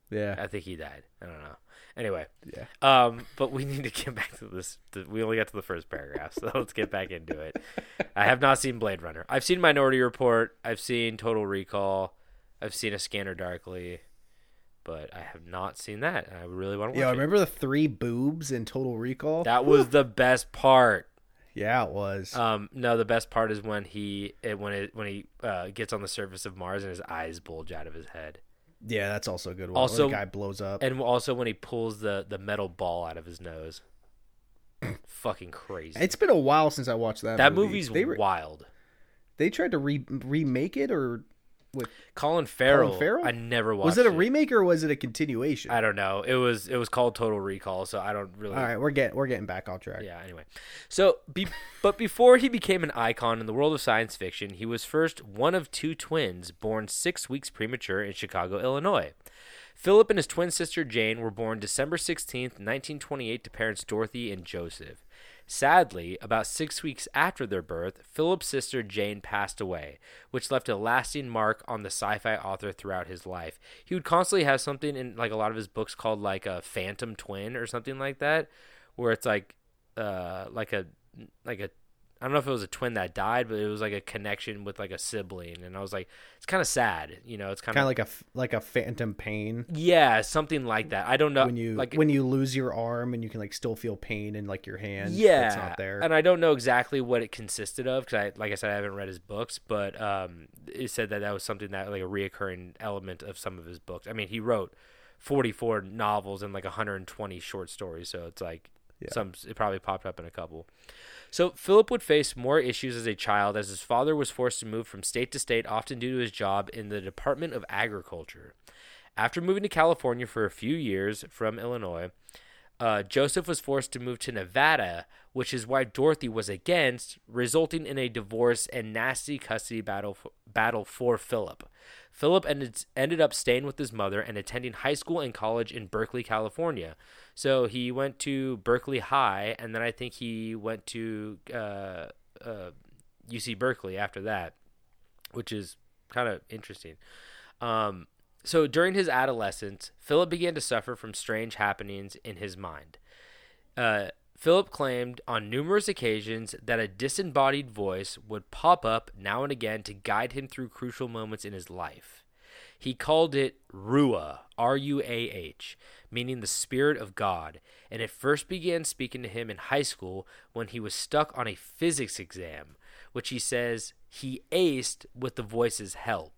Yeah. I think he died. I don't know. Anyway, Yeah. um, but we need to get back to this. We only got to the first paragraph, so let's get back into it. I have not seen Blade Runner. I've seen Minority Report. I've seen Total Recall. I've seen A Scanner Darkly, but I have not seen that. I really want to watch Yeah, it. remember the three boobs in Total Recall? That was the best part. yeah, it was. Um, no, the best part is when he it, when it when he uh, gets on the surface of Mars and his eyes bulge out of his head, yeah, that's also a good one. also- guy blows up. and also when he pulls the the metal ball out of his nose. Fucking crazy. it's been a while since I watched that. that movie. movie's they re- wild. they tried to re- remake it, or with Colin Farrell. Farrell? I never watched. was it a remake or was it a continuation? I don't know. It was it was called Total Recall, so I don't really. All right, we're getting we're getting back on track. Yeah. Anyway, so be, but before he became an icon in the world of science fiction, he was first one of two twins born six weeks premature in Chicago, Illinois. Philip and his twin sister Jane were born December 16th, 1928, to parents Dorothy and Joseph. Sadly, about six weeks after their birth, Philip's sister Jane passed away, which left a lasting mark on the sci-fi author throughout his life. He would constantly have something in like a lot of his books called like a phantom twin or something like that, where it's like uh like a like a I don't know if it was a twin that died, but it was like a connection with like a sibling, and I was like, it's kind of sad, you know. It's kind of like a like a phantom pain yeah, something like that. I don't know when you like when you lose your arm and you can like still feel pain in like your hand. yeah, that's not there. and I don't know exactly what it consisted of because I like I said I haven't read his books, but um, it said that that was something that like a reoccurring element of some of his books. I mean, he wrote forty four novels and like 120 short stories, so it's like some it probably popped up in a couple. So Philip would face more issues as a child as his father was forced to move from state to state, often due to his job in the Department of Agriculture. After moving to California for a few years from Illinois, uh, Joseph was forced to move to Nevada, which his wife Dorothy was against, resulting in a divorce and nasty custody battle for, battle for Philip. Philip ended ended up staying with his mother and attending high school and college in Berkeley, California. So he went to Berkeley High, and then I think he went to uh, uh, UC Berkeley after that, which is kind of interesting. Um, so during his adolescence, Philip began to suffer from strange happenings in his mind. Uh, Philip claimed on numerous occasions that a disembodied voice would pop up now and again to guide him through crucial moments in his life. He called it Ruah, R U A H, meaning the Spirit of God, and it first began speaking to him in high school when he was stuck on a physics exam, which he says he aced with the voice's help.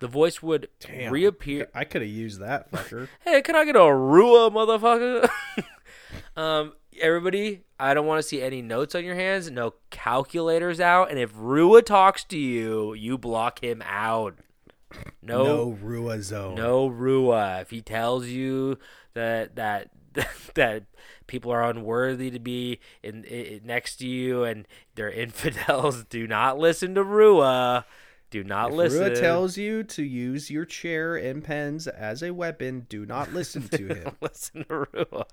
The voice would Damn. reappear. I could have used that fucker. Hey, can I get a Ruah, motherfucker? um, everybody, I don't want to see any notes on your hands, no calculators out, and if Ruah talks to you, you block him out. No, no Ruah zone. no Ruah. If he tells you that that that people are unworthy to be in, in next to you and they're infidels, do not listen to Ruah. Do not If listen. Ruah tells you to use your chair and pens as a weapon, do not listen to him. listen to Ruah.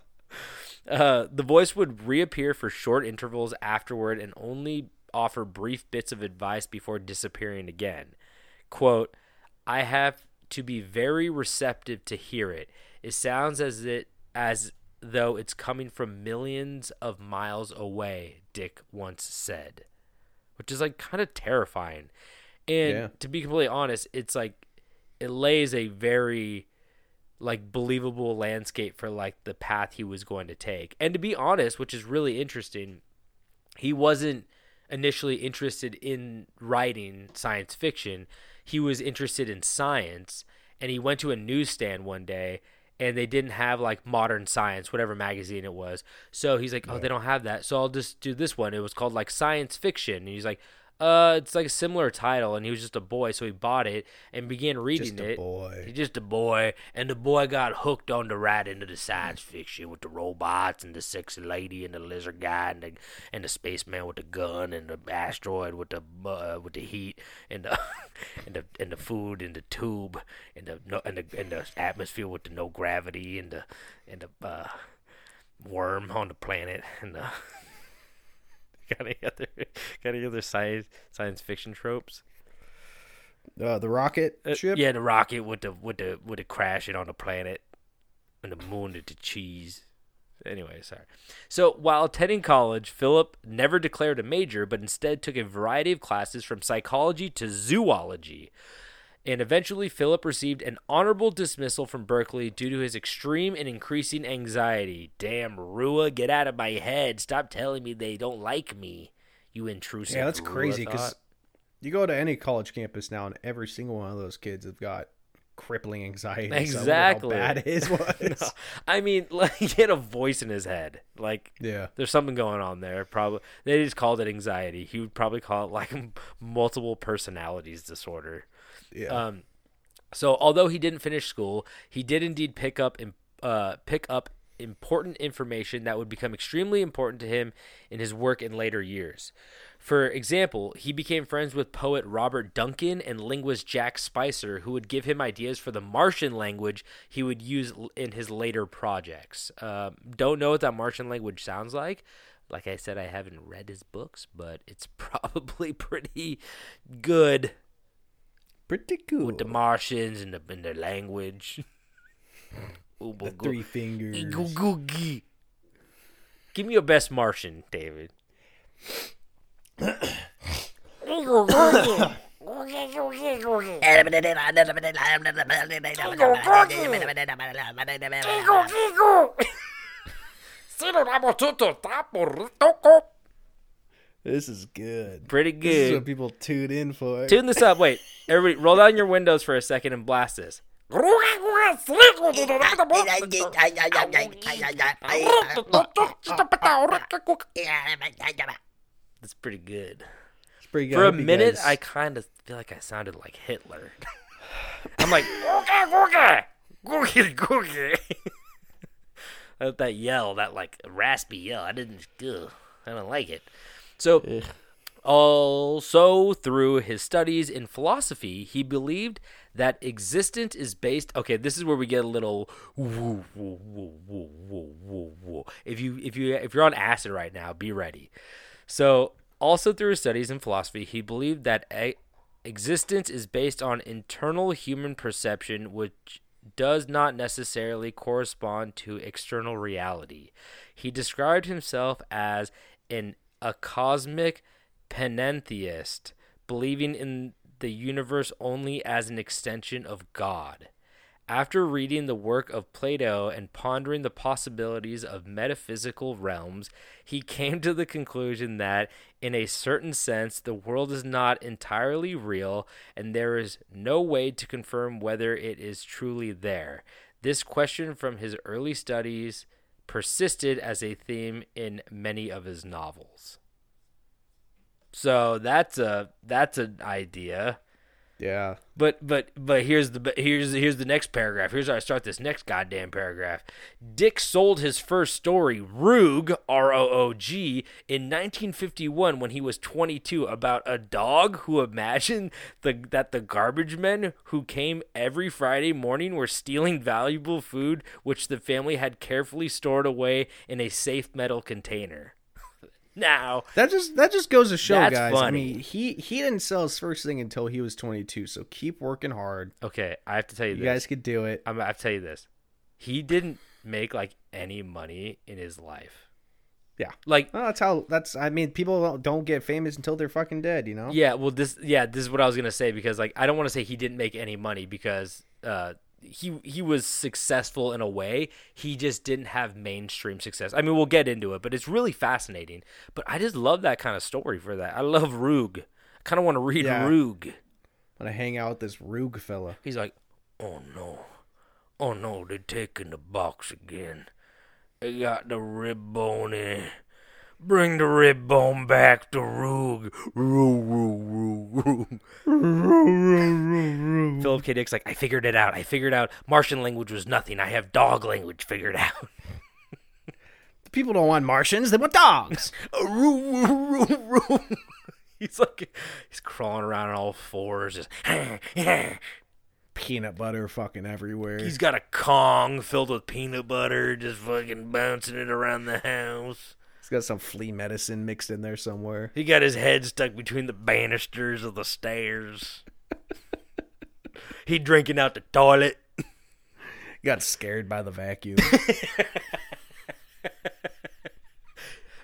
Uh, the voice would reappear for short intervals afterward and only offer brief bits of advice before disappearing again. Quote, I have to be very receptive to hear it. It sounds as it as though it's coming from millions of miles away, Dick once said. Which is like kind of terrifying. And Yeah. to be completely honest, it's like it lays a very like believable landscape for like the path he was going to take. And to be honest, which is really interesting, he wasn't initially interested in writing science fiction. He was interested in science and he went to a newsstand one day and they didn't have like modern science, whatever magazine it was. So he's like, "Oh, they don't have that." So I'll just do this one. It was called like science fiction. And he's like, "Uh, it's like a similar title." And he was just a boy, so he bought it and began reading Just a it. boy. He's just a boy, and the boy got hooked on the right into the science fiction with the robots and the sexy lady and the lizard guy and the and the spaceman with the gun and the asteroid with the uh, with the heat and the and the and the food and the tube and the no, and the and the atmosphere with the no gravity and the and the uh, worm on the planet and the got any other got any other science science fiction tropes? Uh, the rocket Uh, ship. Yeah, the rocket with the with the with the crashing on the planet, and the moon to the cheese. Anyway, sorry. So while attending college, Philip never declared a major, but instead took a variety of classes from psychology to zoology. And eventually, Philip received an honorable dismissal from Berkeley due to his extreme and increasing anxiety. Damn, Ruah, get out of my head. Stop telling me they don't like me. You intrusive. Yeah, that's Ruah crazy because you go to any college campus now, and every single one of those kids have got crippling anxiety. So I Exactly. how bad his was. No, I mean, like he had a voice in his head. Like Yeah. there's something going on there. Probably they just called it anxiety. He would probably call it like multiple personalities disorder. Yeah. Um, so although he didn't finish school, he did indeed pick up uh, pick up important information that would become extremely important to him in his work in later years. For example, he became friends with poet Robert Duncan and linguist Jack Spicer, who would give him ideas for the Martian language he would use in his later projects. Um, don't know what that Martian language sounds like. Like I said, I haven't read his books, but it's probably pretty good Pretty cool. with the Martians and the and their language. The three fingers. Googie. Give me your best Martian, David. This is good. Pretty good. This is what people tune in for. Tune this up. Wait, everybody, roll down your windows for a second and blast this. That's pretty good. It's pretty good. For a minute, guys- I kind of feel like I sounded like Hitler. I'm like, that, that yell, that like raspy yell. I didn't, ugh, I don't like it. So, also through his studies in philosophy, he believed that existence is based. Okay, this is where we get a little. Woo, woo, woo, woo, woo, woo, woo. If you if you if you're on acid right now, be ready. So, also through his studies in philosophy, he believed that a- existence is based on internal human perception, which does not necessarily correspond to external reality. He described himself as an a cosmic panentheist, believing in the universe only as an extension of God. After reading the work of Plato and pondering the possibilities of metaphysical realms, he came to the conclusion that, in a certain sense, the world is not entirely real and there is no way to confirm whether it is truly there. This question from his early studies persisted as a theme in many of his novels. So that's a that's an idea. Yeah. But but but here's the here's here's the next paragraph. Here's how I start this next goddamn paragraph. Dick sold his first story, Roog R O O G, in 1951 when he was 22, about a dog who imagined the that the garbage men who came every Friday morning were stealing valuable food which the family had carefully stored away in a safe metal container. now That just that just goes to show, That's guys. I mean, he he didn't sell his first thing until he was 22. So keep working hard. Okay, I have to tell you, You this. guys could do it. I'm, I have to tell you this. He didn't make like any money in his life. Yeah. Like Well, that's how. That's. I mean, people don't- don't get famous until they're fucking dead. You know. yeah, well this yeah, this is what I was going to say because like I don't want to say he didn't make any money because uh he he was successful in a way. He just didn't have mainstream success. I mean, we'll get into it, but it's really fascinating. But I just love that kind of story for that. I love Roog. I kind of want to read Yeah. Roog. When I hang out with this Roog fella. He's like, "Oh no, oh no, they're taking the box again. They got the rib bone in. Bring the rib bone back to Roog. Roog, Roog, Roog, Roog. Philip K. Dick's like, I figured it out. I figured out Martian language was nothing. I have dog language figured out. People don't want Martians. They want dogs. Roog, roog, roog. He's like, he's crawling around on all fours, just. Peanut butter fucking everywhere. He's got a Kong filled with peanut butter, just fucking bouncing it around the house. He's got some flea medicine mixed in there somewhere. He got his head stuck between the banisters of the stairs. he drinking out the toilet. Got scared by the vacuum.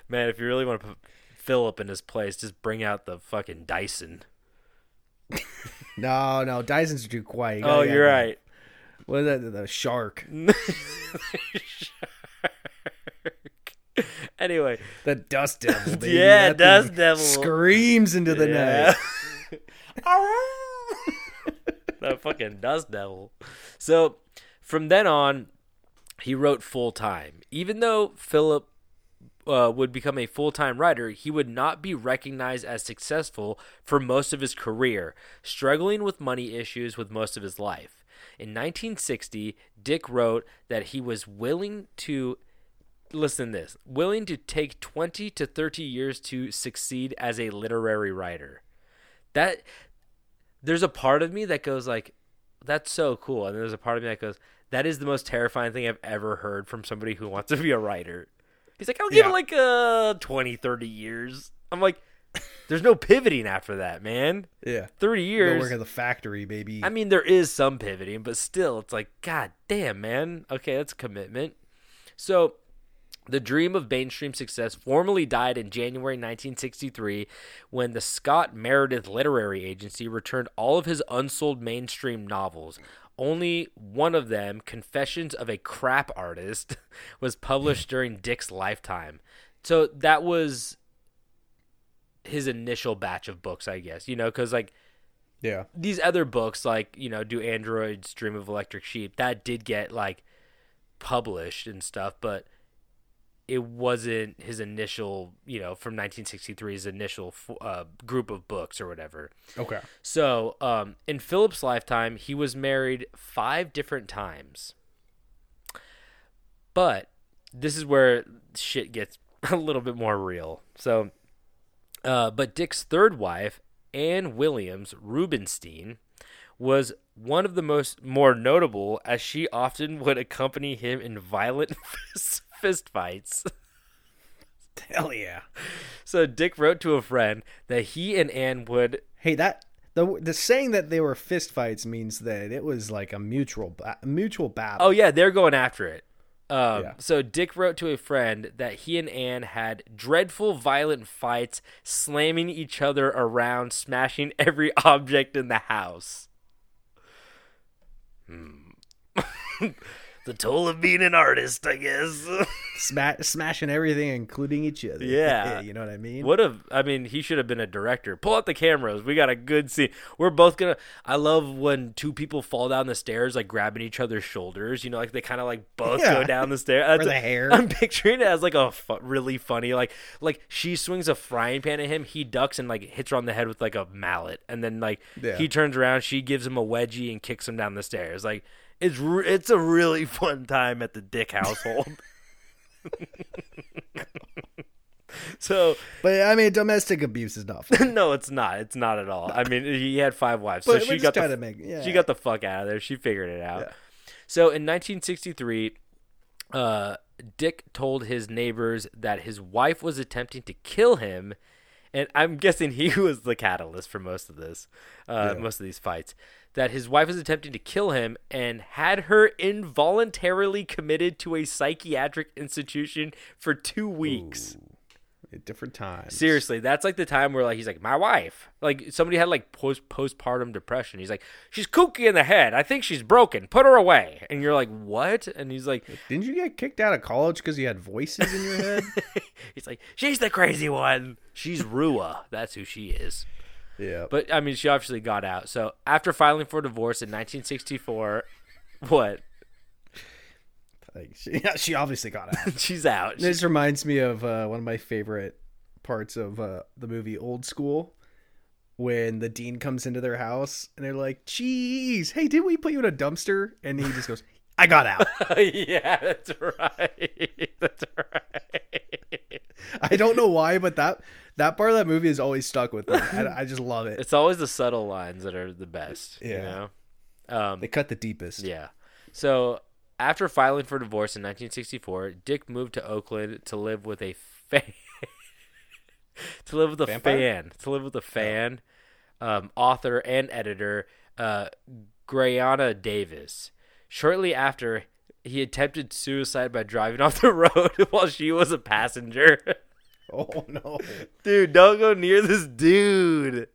Man, if you really want to put Philip in his place, just bring out the fucking Dyson. no, no, Dyson's too quiet. You Oh, you're the- right. What is that? The shark. Anyway, The dust devil. Baby. Yeah, That dust devil. Screams into the Yeah. night. that fucking dust devil. So from then on, he wrote full time. Even though Philip uh, would become a full time writer, he would not be recognized as successful for most of his career, struggling with money issues with most of his life. In 1960, Dick wrote that he was willing to listen this willing to take 20 to 30 years to succeed as a literary writer that there's a part of me that goes like that's so cool and there's a part of me that goes that is the most terrifying thing i've ever heard from somebody who wants to be a writer he's like i'll give Yeah. it like uh 20 30 years i'm like there's no pivoting after that man Yeah. 30 Go years work at the factory, baby. I mean, there is some pivoting, but still, it's like, God damn, man. Okay, that's a commitment. So, the dream of mainstream success formally died in January 1963 when the Scott Meredith Literary Agency returned all of his unsold mainstream novels. Only one of them, Confessions of a Crap Artist, was published during Dick's lifetime. So, that was his initial batch of books, I guess, you know, because, like, yeah. these other books like you know do androids dream of electric sheep that did get like published and stuff but it wasn't his initial you know from 1963's initial uh, group of books or whatever. Okay. so um, in philip's lifetime he was married five different times. But this is where shit gets a little bit more real. So uh, but Dick's third wife, Anne Williams Rubenstein, was one of the most more notable, as she often would accompany him in violent fist fights. Hell yeah. So Dick wrote to a friend that he and Anne would. Hey, that the the saying that they were fist fights means that it was like a mutual ba- mutual battle. Oh yeah, they're going after it. Um, Yeah. So Dick wrote to a friend that he and Anne had dreadful, violent fights, slamming each other around, smashing every object in the house. Hmm. the toll of being an artist, I guess. Sma- smashing everything, including each other. Yeah. you know what I mean. Have. I mean, he should have been a director. Pull out the cameras. We got a good scene. We're both gonna. I love when two people fall down the stairs, like grabbing each other's shoulders. You know, like they kind of like both Yeah. go down the stairs. Or the hair. I'm picturing it as like a fu- really funny, like like she swings a frying pan at him. He ducks and like hits her on the head with like a mallet, and then like Yeah. he turns around. She gives him a wedgie and kicks him down the stairs. Like it's re- it's a really fun time at the Dick household. so But I mean, domestic abuse is not fun. no, it's not. It's not at all. I mean, he had five wives, so she got the make- yeah. she got the fuck out of there. She figured it out. Yeah. So in 1963, uh, Dick told his neighbors that his wife was attempting to kill him, and I'm guessing he was the catalyst for most of this, uh, Yeah. most of these fights. That his wife was attempting to kill him and had her involuntarily committed to a psychiatric institution for two weeks. At different times. Seriously, that's like the time where like he's like my wife. Like somebody had like post postpartum depression. He's like she's kooky in the head. I think she's broken. Put her away. And you're like what? And he's like Didn't you get kicked out of college because you had voices in your head? he's like she's the crazy one. She's Ruah. That's who she is. Yeah. But I mean, she obviously got out. So after filing for divorce in 1964, what? like, she, she obviously got out. She's out. this reminds me of uh, one of my favorite parts of uh, the movie Old School. When the dean comes into their house and they're like, "Geez, hey, didn't we put you in a dumpster?" And he just goes, "I got out." yeah, that's right. That's right. I don't know why, but that that part of that movie has always stuck with me. I, I just love it. It's always the subtle lines that are the best. You Yeah. know? Um, They cut the deepest. Yeah. So after filing for divorce in 1964, Dick moved to Oakland to live with a fan. to live with a Vampire? fan. To live with a fan, um, author and editor, uh, Grania Davis. Shortly after, he attempted suicide by driving off the road while she was a passenger. Oh no. dude, don't go near this dude.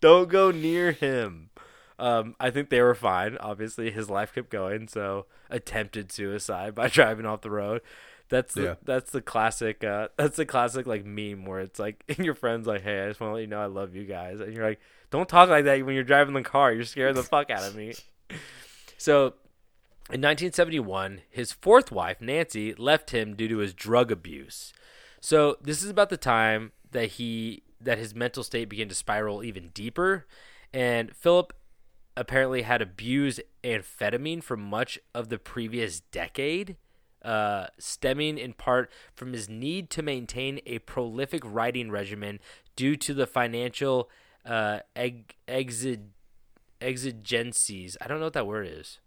Don't go near him. Um, I think they were fine. Obviously, his life kept going. So, attempted suicide by driving off the road. That's the, Yeah. that's the classic. Uh, that's the classic like meme where it's like and your friends like, "Hey, I just want to let you know I love you guys," and you're like, "Don't talk like that when you're driving the car. You're scaring the fuck out of me." So, in 1971, his fourth wife, Nancy, left him due to his drug abuse. So, this is about the time that he that his mental state began to spiral even deeper, and Philip apparently had abused amphetamine for much of the previous decade, uh, stemming in part from his need to maintain a prolific writing regimen due to the financial uh, ex- exig- exigencies. I don't know what that word is.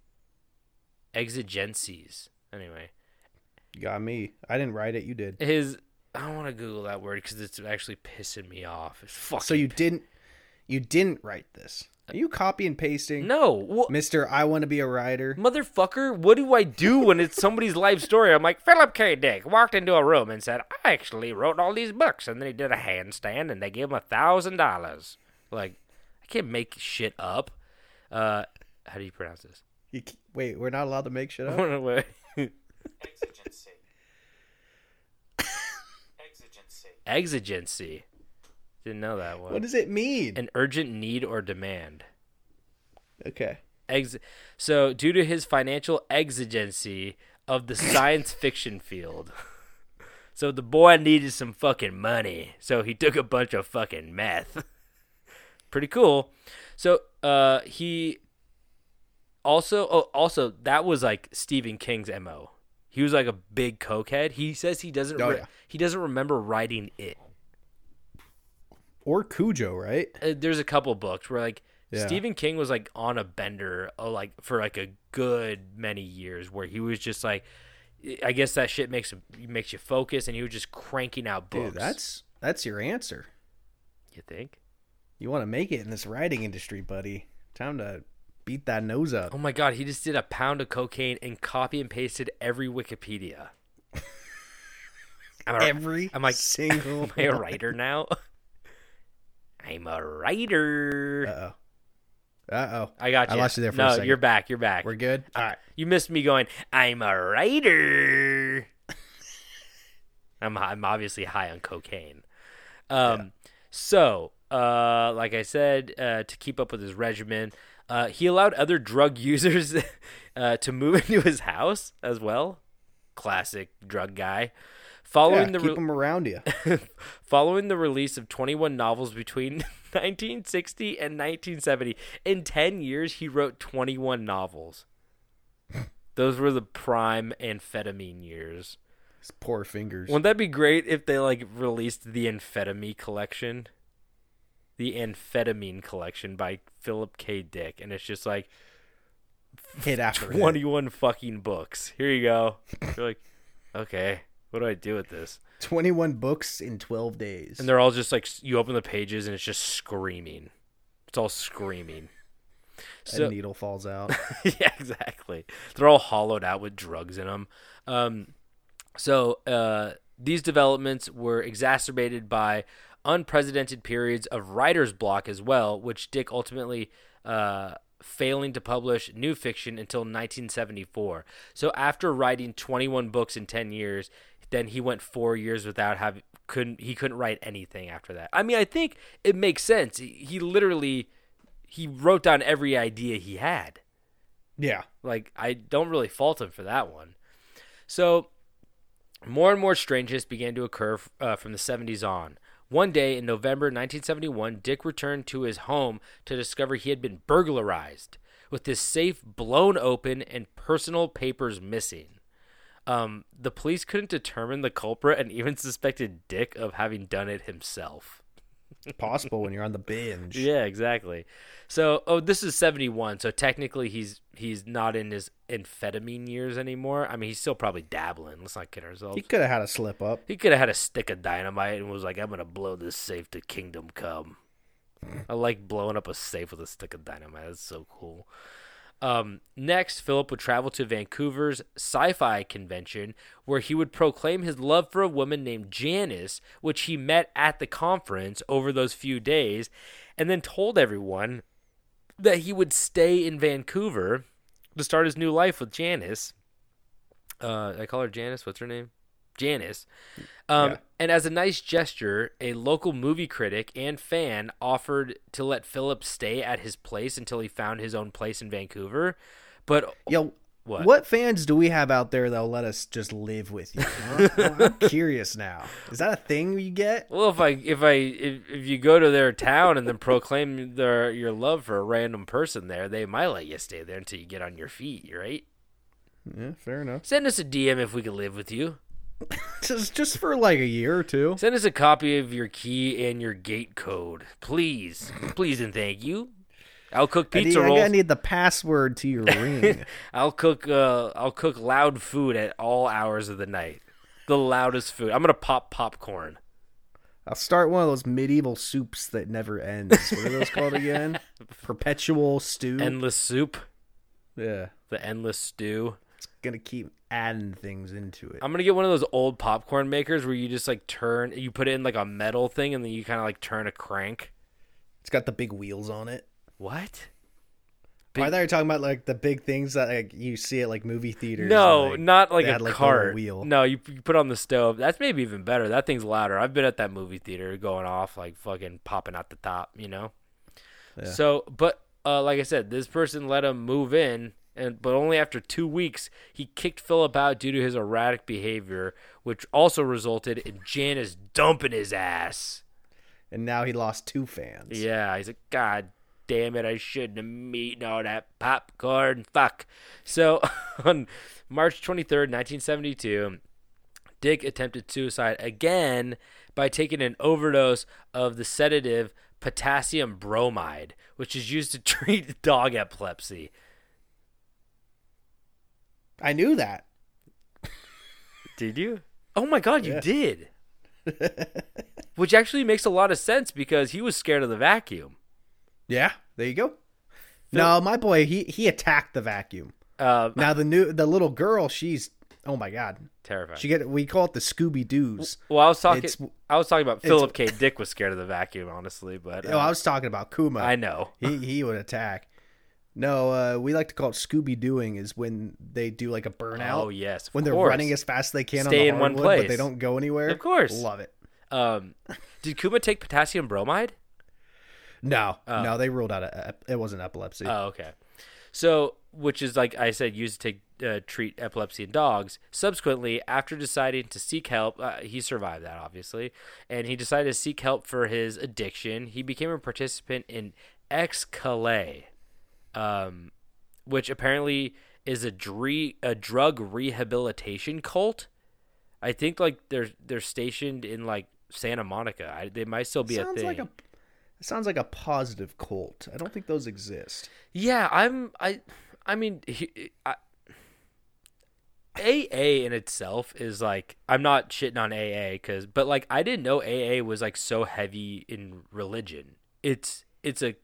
Exigencies. Anyway, You got me. I didn't write it. You did. his. I don't want to Google that word because it's actually pissing me off. It's fucking. So you didn't. You didn't write this. Are you copy and pasting? no. Wha- Mister, I want to be a writer. Motherfucker, what do I do when it's somebody's life story? I'm like, Philip K. Dick walked into a room and said, I actually wrote all these books. And then he did a handstand and they gave him a thousand dollars. Like, I can't make shit up. Uh, how do you pronounce this? You, c- wait, we're not allowed to make shit up. Wait. Exigency. Exigency. Exigency. Didn't know that one. What does it mean? An urgent need or demand. okay. Ex- so, due to his financial exigency of the science fiction field, so the boy needed some fucking money, so he took a bunch of fucking meth. Pretty cool. So, uh, he also, oh, also that was like Stephen King's mo. He was like a big cokehead. He says he doesn't. Oh, re- yeah. He doesn't remember writing it. Or Cujo, right? uh, there's a couple books where like Yeah. Stephen King was like on a bender uh, like for like a good many years where he was just like I guess that shit makes makes you focus and he was just cranking out books. Dude, that's that's your answer. you think? You want to make it in this writing industry, buddy? Time to beat that nose up. Oh my god, he just did a pound of cocaine and copy and pasted every Wikipedia. I'm a, Every I'm like, single. am I a writer now? I'm a writer. Uh oh. Uh oh. I got you. I lost you there for no, a second. you're back. You're back. We're good. All right. You missed me going. I'm a writer. I'm I'm obviously high on cocaine. Um, so uh, like I said, uh, to keep up with his regimen, uh, he allowed other drug users uh, to move into his house as well. Classic drug guy. Following Yeah, the keep re- them around you. Following the release of 21 novels between 1960 and 1970, in 10 years he wrote 21 novels. Those were the prime amphetamine years. His poor fingers. Wouldn't that be great if they like released the amphetamine collection? The amphetamine collection by Philip K. Dick, and it's just like hit after hit. 21 fucking books. Here you go. You're like, okay, what do I do with this? 21 books in 12 days. And they're all just like you open the pages and it's just screaming. It's all screaming. a So needle falls out. yeah, exactly. They're all hollowed out with drugs in them. Um, so uh, these developments were exacerbated by unprecedented periods of writer's block as well, which Dick ultimately uh, failing to publish new fiction until 1974. So after writing 21 books in 10 years, then he went four years without having couldn't he couldn't write anything after that. I mean, I think it makes sense. He, he literally he wrote down every idea he had. yeah. Like I don't really fault him for that one. So more and more strangeness began to occur uh, from the 70s on. One day in November 1971, Dick returned to his home to discover he had been burglarized, with his safe blown open and personal papers missing. Um, the police couldn't determine the culprit and even suspected Dick of having done it himself. It's possible when you're on the binge. Yeah, exactly. So, oh, this is 71, so technically he's he's not in his amphetamine years anymore. I mean, he's still probably dabbling. Let's not kid ourselves. He could have had a slip up. He could have had a stick of dynamite and was like, "I'm gonna blow this safe to kingdom come." I like blowing up a safe with a stick of dynamite. That's so cool. Um, next, Philip would travel to Vancouver's sci-fi convention, where he would proclaim his love for a woman named Janice, which he met at the conference over those few days, and then told everyone that he would stay in Vancouver to start his new life with Janice. Uh, I call her Janice. What's her name? Janice. Um, Yeah. And as a nice gesture, a local movie critic and fan offered to let Philip stay at his place until he found his own place in Vancouver. But Yo, What? what? fans do we have out there that'll let us just live with you? I'm curious now. Is that a thing you get? well, if I if I if, if you go to their town and then proclaim their your love for a random person there, they might let you stay there until you get on your feet, right? Yeah, fair enough. Send us a DM if we can live with you. Just just for like a year or two. Send us a copy of your key and your gate code, please, please and thank you. I'll cook I need, pizza I rolls. gotta need the password to your ring. I'll cook. Uh, I'll cook loud food at all hours of the night. The loudest food. I'm gonna pop popcorn. I'll start one of those medieval soups that never ends. What are those called again? Perpetual stew. Endless soup. yeah, The endless stew. it's gonna keep adding things into it. I'm gonna get one of those old popcorn makers where you just like turn. You put it in like a metal thing, and then you kind of like turn a crank. It's got the big wheels on it. What? Oh, I thought you were talking about like the big things that like you see at like movie theaters. No, and, not like a had, like, cart. wheel. No, you, you put on the stove. That's maybe even better. That thing's louder. I've been at that movie theater going off like fucking popping out the top, you know. Yeah. So, but uh, like I said, this person let him move in, and but only after two weeks he kicked Philip out due to his erratic behavior, which also resulted in Janice dumping his ass. and now he lost two fans. Yeah, he's like, God damn it, I shouldn't have eaten all that popcorn. Fuck. So on March 23rd, 1972, Dick attempted suicide again by taking an overdose of the sedative potassium bromide, which is used to treat dog epilepsy. I knew that. Did you? Oh my God, you Yeah. did. which actually makes a lot of sense because he was scared of the vacuum. Yeah, there you go. No, my boy, he he attacked the vacuum. Uh, Now the new the little girl, she's oh my god. terrifying. She get we call it the Scooby Doo's. well, I was talking. It's- I was talking about Philip K. Dick was scared of the vacuum, honestly, but uh, Oh, I was talking about Kuma. I know. he he would attack. No, uh, we like to call it Scooby Dooing is when they do like a burnout. Oh yes, when they're course. running as fast as they can Stay on in the one hardwood, but place. they don't go anywhere. Of course. love it. Um, did Kuma take potassium bromide? No, no, they ruled out a, it wasn't epilepsy. Oh, okay. So, which is like I said, used to take, uh, treat epilepsy in dogs. Subsequently, after deciding to seek help, uh, he survived that obviously, and he decided to seek help for his addiction. He became a participant in X-Kalay, um, which apparently is a, dre- a drug rehabilitation cult. I think like they're they're stationed in like Santa Monica. I, they might still be a thing. like a it sounds like a positive cult. I don't think those exist. Yeah, I'm. I. I mean, he, I, AA in itself is like I'm not shitting on AA because, but like I didn't know AA was like so heavy in religion. It's it's a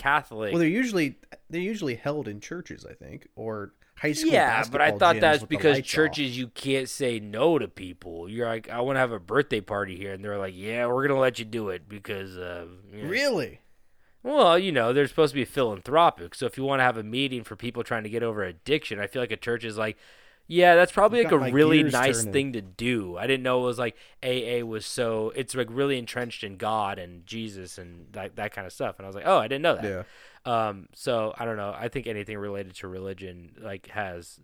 Catholic. Well, they're usually they're usually held in churches, I think, or high school. yeah, but I thought that's because lights off. churches you can't say no to people. You're like, I want to have a birthday party here, and they're like, Yeah, we're gonna let you do it because, uh, you know, Really? Well, you know, they're supposed to be philanthropic. So if you want to have a meeting for people trying to get over addiction, I feel like a church is like, yeah, that's probably like a really nice turning. thing to do. I didn't know it was like AA was so it's like really entrenched in God and Jesus and that that kind of stuff. And I was like, oh, I didn't know that. Yeah. Um, so I don't know. I think anything related to religion like has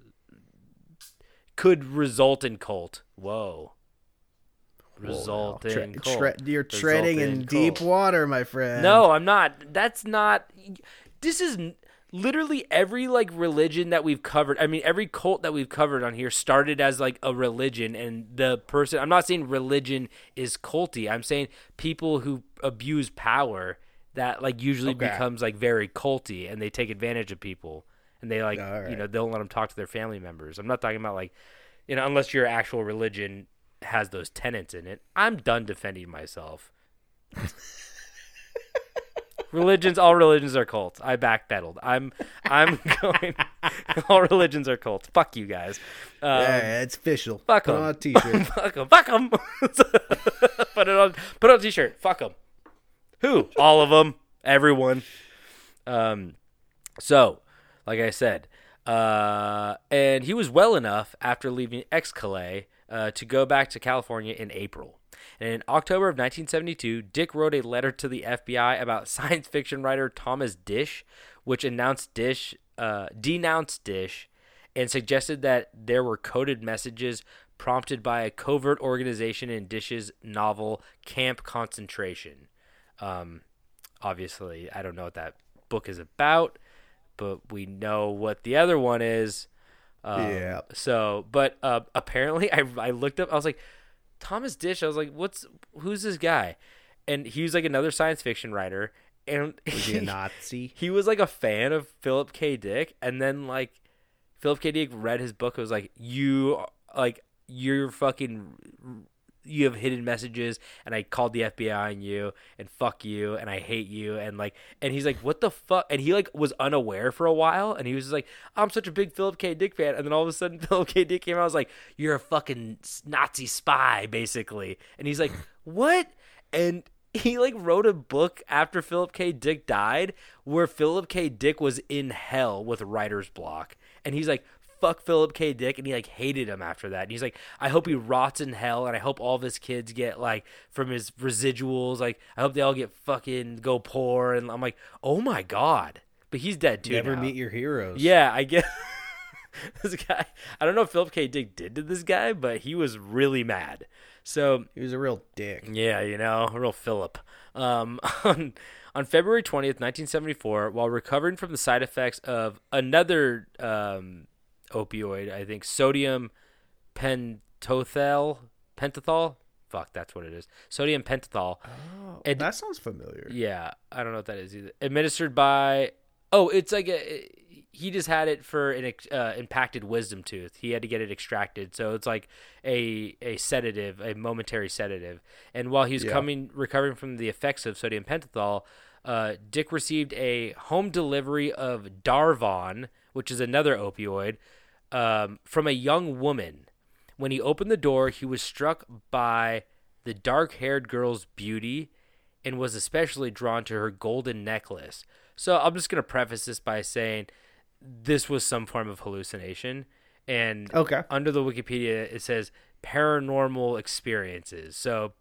could result in cult. Whoa. Result Tre- in cult. tre- you're Result treading in, deep cult. water, my friend. No, I'm not. That's not. This is literally every like religion that we've covered. I mean, every cult that we've covered on here started as like a religion, and the person. I'm not saying religion is culty. I'm saying people who abuse power that like usually Okay. becomes like very culty, and they take advantage of people, and they like All you right. know don't let them talk to their family members. I'm not talking about like you know unless your actual religion has those tenets in it. I'm done defending myself. religions all religions are cults i backpedaled. I'm i'm going all religions are cults fuck you guys. Um, yeah, it's official. fuck Put 'em. on a t-shirt. fuck them fuck them put it on put on a t-shirt. Fuck them who? All of them everyone. Um so like i said uh and he was well enough after leaving X-Kalay uh, to go back to california in april and in October of 1972, Dick wrote a letter to the FBI about science fiction writer Thomas Disch, which announced Disch, uh, denounced Disch, and suggested that there were coded messages prompted by a covert organization in Disch's novel Camp Concentration. Um, obviously, I don't know what that book is about, but we know what the other one is. Um, Yeah. So, but uh, apparently, I I looked up. I was like, Thomas Disch. I was like, what's who's this guy? And he was like another science fiction writer. And Was he a Nazi? he was like a fan of Philip K. Dick, and then like Philip K. Dick read his book. It was like you like you're fucking you have hidden messages, and I called the FBI on you, and fuck you, and I hate you, and like, and he's like, what the fuck? And he like was unaware for a while, and he was just like, I'm such a big Philip K. Dick fan, and then all of a sudden Philip K. Dick came out, I was like, you're a fucking Nazi spy, basically, and he's like, what? And he like wrote a book after Philip K. Dick died where Philip K. Dick was in hell with writer's block. And he's like, fuck Philip K. Dick. And he like hated him after that. And he's like, I hope he rots in hell. And I hope all of his kids get like from his residuals. Like, I hope they all get fucking go poor. And I'm like, oh my God. But he's dead too. Never now. meet your heroes. Yeah, I guess. this guy, I don't know if Philip K. Dick did to this guy, but he was really mad. So He was a real dick. yeah, you know, a real Philip. Um, on on February twentieth, nineteen seventy four, while recovering from the side effects of another um, opioid, I think sodium pentothal, pentothal. Fuck, that's what it is. Sodium pentothal. Oh, It- that sounds familiar. Yeah, I don't know what that is either. Administered by. Oh, it's like a. he just had it for an uh, impacted wisdom tooth. He had to get it extracted, so it's like a a sedative, a momentary sedative. And while he was Yeah. coming recovering from the effects of sodium pentothal, uh, Dick received a home delivery of Darvon, which is another opioid, um, from a young woman. When he opened the door, he was struck by the dark-haired girl's beauty and was especially drawn to her golden necklace. So I'm just going to preface this by saying this was some form of hallucination. And Okay. under the Wikipedia, it says paranormal experiences. So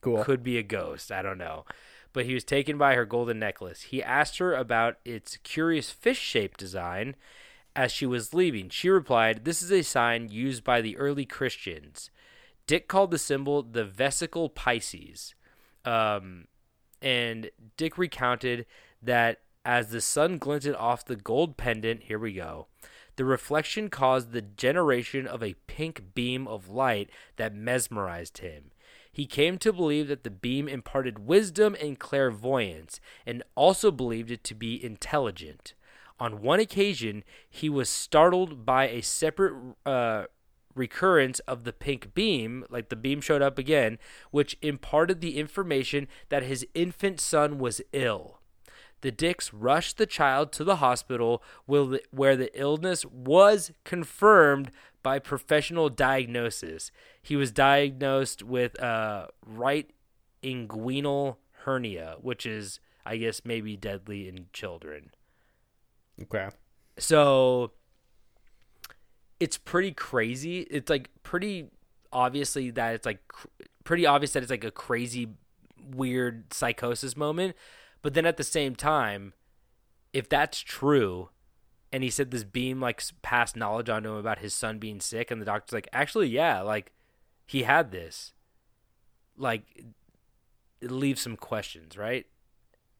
Cool. could be a ghost. I don't know. But he was taken by her golden necklace. He asked her about its curious fish shaped design as she was leaving. She replied, This is a sign used by the early Christians. Dick called the symbol the vesica piscis. Um, and Dick recounted that as the sun glinted off the gold pendant, here we go, the reflection caused the generation of a pink beam of light that mesmerized him. He came to believe that the beam imparted wisdom and clairvoyance, and also believed it to be intelligent. On one occasion, he was startled by a separate uh, recurrence of the pink beam, like the beam showed up again, which imparted the information that his infant son was ill. The Dicks rushed the child to the hospital where the illness was confirmed by professional diagnosis. He was diagnosed with uh, right inguinal hernia, which is, I guess, maybe deadly in children. Okay. So it's pretty crazy. It's like pretty obviously that it's like cr- pretty obvious that it's like a crazy weird psychosis moment. But then at the same time, if that's true, and he said this beam like passed knowledge onto him about his son being sick, and the doctor's like, actually, yeah, like he had this. Like, it leaves some questions, right?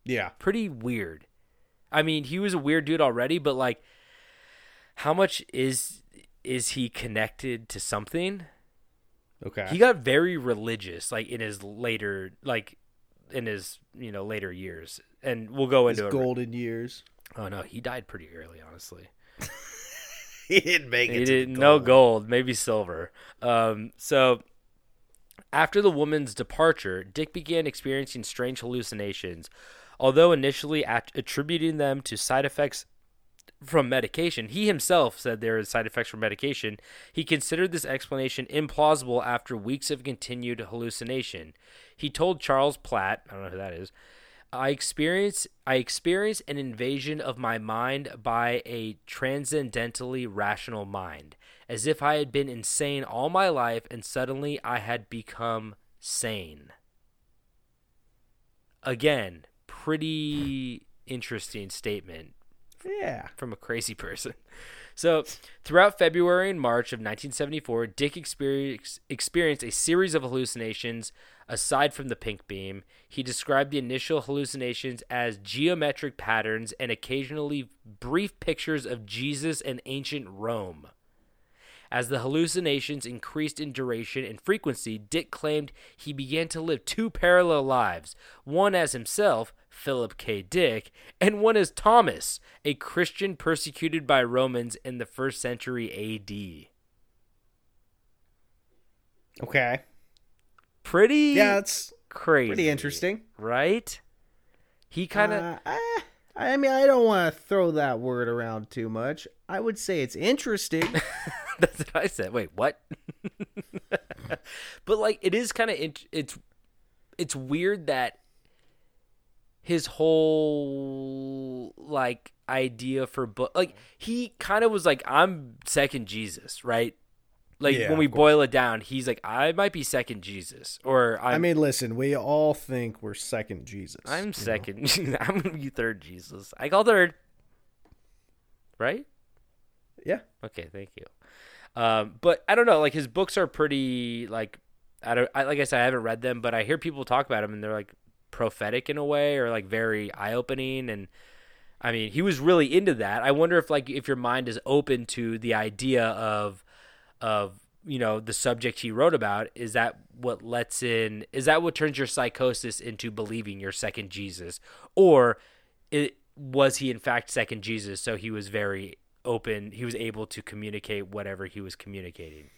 Yeah. pretty weird. I mean, he was a weird dude already, but like how much is is he connected to something? Okay. He got very religious like in his later like in his, you know, later years. And we'll go His into it. golden years. Oh no, he died pretty early, honestly. He didn't make He did no gold, maybe silver. Um, so after the woman's departure, Dick began experiencing strange hallucinations. Although initially at- attributing them to side effects from medication, he himself said there are side effects from medication. He considered this explanation implausible after weeks of continued hallucination. He told Charles Platt, I don't know who that is, I experience I experience an invasion of my mind by a transcendentally rational mind, as if I had been insane all my life and suddenly I had become sane. Again, pretty interesting statement Yeah. from a crazy person. So, throughout February and March of 1974, Dick experienced, experienced a series of hallucinations aside from the pink beam. He described the initial hallucinations as geometric patterns and occasionally brief pictures of Jesus and ancient Rome. As the hallucinations increased in duration and frequency, Dick claimed he began to live two parallel lives one as himself, Philip K. Dick, and one is Thomas, a Christian persecuted by Romans in the first century AD. Okay. Pretty Yeah, it's crazy. pretty interesting. Right? He kind of. Uh, eh, I mean, I don't want to throw that word around too much. I would say it's interesting. That's what I said. Wait, what? but like, it is kind of int- it's it's weird that his whole like idea for book like he kind of was like I'm second Jesus, right? Like Yeah, when we boil it down, he's like I might be second Jesus, or I'm, I mean, listen, we all think we're second Jesus. I'm second. I'm gonna be third Jesus. I call third, right? Yeah. Okay, thank you. Um, but I don't know. Like his books are pretty like I don't. I, like I said, I haven't read them, but I hear people talk about them, and they're like prophetic in a way, or like very eye opening. And I mean, he was really into that. I wonder if like if your mind is open to the idea of of you know the subject he wrote about. Is that what lets in? Is that what turns your psychosis into believing you're second Jesus, or it? was he in fact second Jesus? So he was very open. He was able to communicate whatever he was communicating.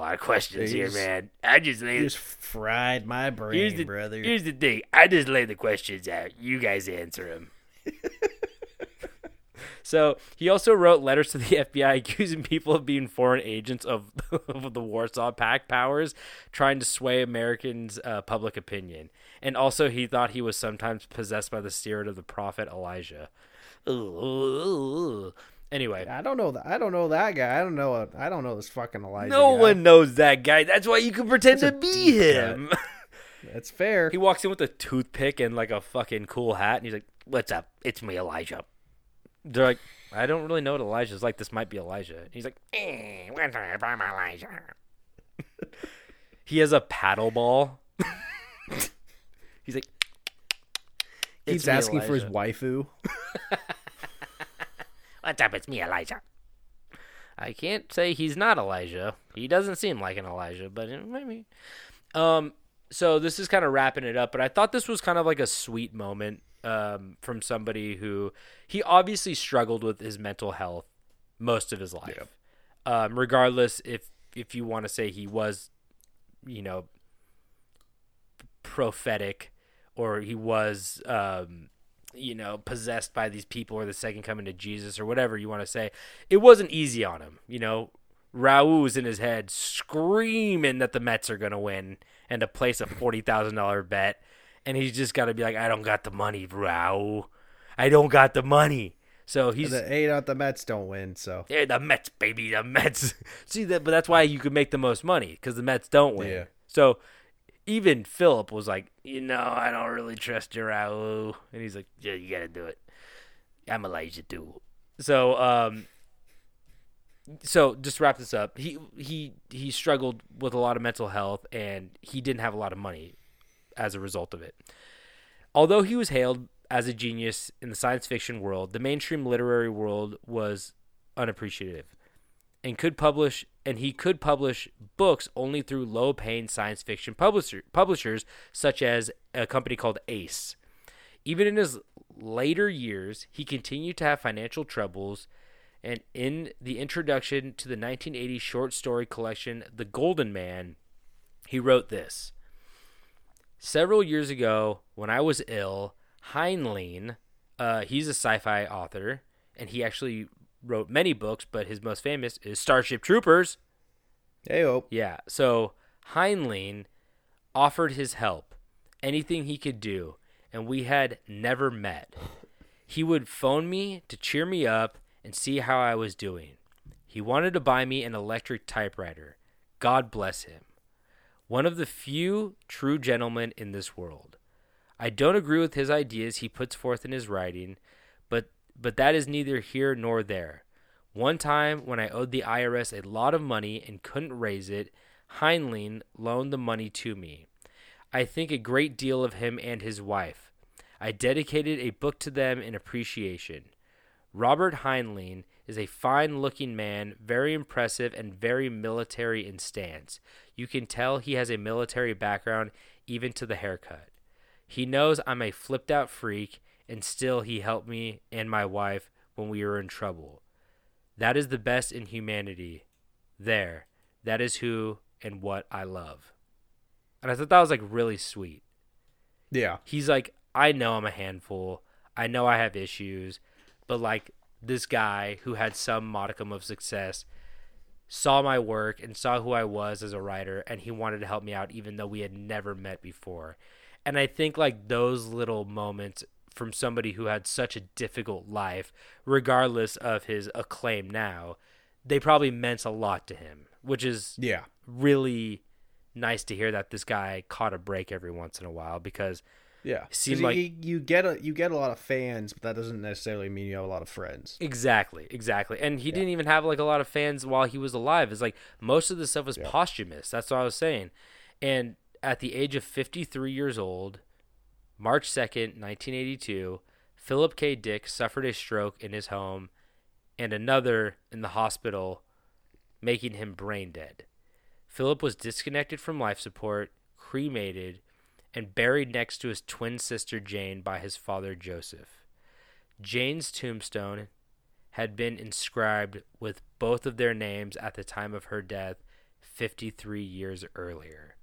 Lot of questions here, man. I just laid. just fried my brain, Here's the brother. here's the thing. I just lay the questions out. You guys answer them. so he also wrote letters to the FBI accusing people of being foreign agents of, of the Warsaw Pact powers, trying to sway Americans' uh, public opinion. And also, he thought he was sometimes possessed by the spirit of the prophet Elijah. Ugh. Anyway, I don't know that. I don't know that guy. I don't know. I don't know this fucking Elijah. no guy. one knows that guy. That's why you can pretend That's to be him. That's fair. He walks in with a toothpick and like a fucking cool hat, and he's like, "What's up? It's me, Elijah." They're like, "I don't really know what Elijah's like. This might be Elijah." And he's like, eh, "What's up? I'm Elijah." he has a paddle ball. he's like, Keeps "It's me, asking for his waifu. What's up? It's me, Elijah. I can't say he's not Elijah. He doesn't seem like an Elijah, but eh, maybe. Um. So this is kind of wrapping it up, but I thought this was kind of like a sweet moment um, from somebody who he obviously struggled with his mental health most of his life. Um, regardless if if you want to say he was, you know, prophetic or he was um, you know possessed by these people or the second coming to jesus or whatever you want to say it wasn't easy on him you know Raul's in his head screaming that the Mets are going to win and to place a $40,000 bet. And he's just got to be like, I don't got the money, Raul. I don't got the money. So he's The eight out the Mets don't win, so yeah, the Mets, baby, the Mets. See that, but that's why you could make the most money because the Mets don't win. Yeah. So even Philip was like, you know, I don't really trust you, Raul, and he's like, yeah, you gotta do it. I'm Elijah too. So, um, so just to wrap this up. He he he struggled with a lot of mental health, and he didn't have a lot of money as a result of it. Although he was hailed as a genius in the science fiction world, the mainstream literary world was unappreciative and could publish and he could publish books only through low-paying science fiction publisher, publishers such as a company called Ace. Even in his later years, he continued to have financial troubles and in the introduction to the 1980 short story collection The Golden Man, he wrote this. Several years ago, when I was ill, Heinlein, uh, he's a sci fi author, and he actually wrote many books, but his most famous is Starship Troopers. hey oh. Yeah, so Heinlein offered his help, anything he could do, and we had never met. He would phone me to cheer me up and see how I was doing. He wanted to buy me an electric typewriter. God bless him. One of the few true gentlemen in this world. I don't agree with his ideas he puts forth in his writing, but but that is neither here nor there. One time when I owed the IRS a lot of money and couldn't raise it, Heinlein loaned the money to me. I think a great deal of him and his wife. I dedicated a book to them in appreciation. Robert Heinlein is a fine looking man, very impressive and very military in stance. You can tell he has a military background even to the haircut. He knows I'm a flipped out freak, and still he helped me and my wife when we were in trouble. That is the best in humanity. There. That is who and what I love. And I thought that was like really sweet. Yeah. He's like, I know I'm a handful. I know I have issues, but like this guy who had some modicum of success saw my work and saw who I was as a writer and he wanted to help me out even though we had never met before. And I think like those little moments from somebody who had such a difficult life, regardless of his acclaim now, they probably meant a lot to him, which is Yeah. really nice to hear that this guy caught a break every once in a while because Yeah. 'Cause like- you, you get a you get a lot of fans, but that doesn't necessarily mean you have a lot of friends. Exactly, exactly. And he didn't even have like a lot of fans while he was alive. It's like most of the stuff was posthumous. That's what I was saying. And at the age of 53 years old, March 2nd, 1982, Philip K. Dick suffered a stroke in his home and another in the hospital, making him brain dead. Philip was disconnected from life support, cremated, and buried next to his twin sister Jane by his father Joseph. Jane's tombstone had been inscribed with both of their names at the time of her death 53 years earlier.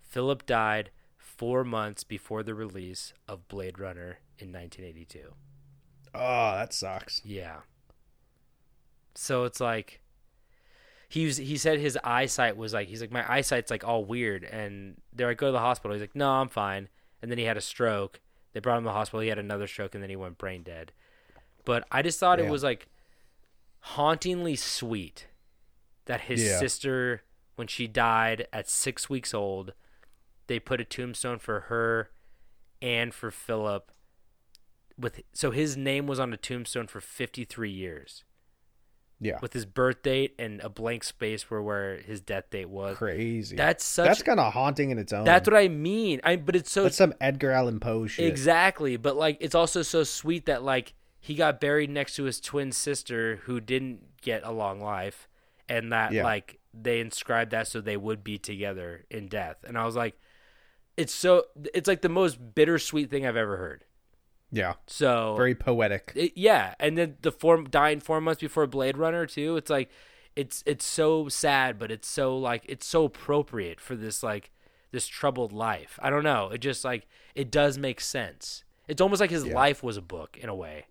Philip died four months before the release of Blade Runner in 1982. Oh, that sucks. Yeah. So it's like he was, he said his eyesight was like he's like my eyesight's like all weird and they're like go to the hospital. He's like no, I'm fine. And then he had a stroke. They brought him to the hospital. He had another stroke and then he went brain dead. But I just thought it was like hauntingly sweet that his Yeah. sister when she died at 6 weeks old, they put a tombstone for her and for Philip with so his name was on a tombstone for 53 years Yeah. with his birth date and a blank space where where his death date was. Crazy. That's such That's kind of haunting in its own. That's what I mean. I but it's so That's some Edgar Allan Poe shit. exactly, but like it's also so sweet that like he got buried next to his twin sister who didn't get a long life and that Yeah. like they inscribed that so they would be together in death. And I was like it's so it's like the most bittersweet thing I've ever heard. Yeah. So Very poetic. It, yeah, and then the form dying four months before Blade Runner too. It's like it's it's so sad, but it's so like it's so appropriate for this like this troubled life. I don't know. It just like it does make sense. It's almost like his Yeah. life was a book in a way.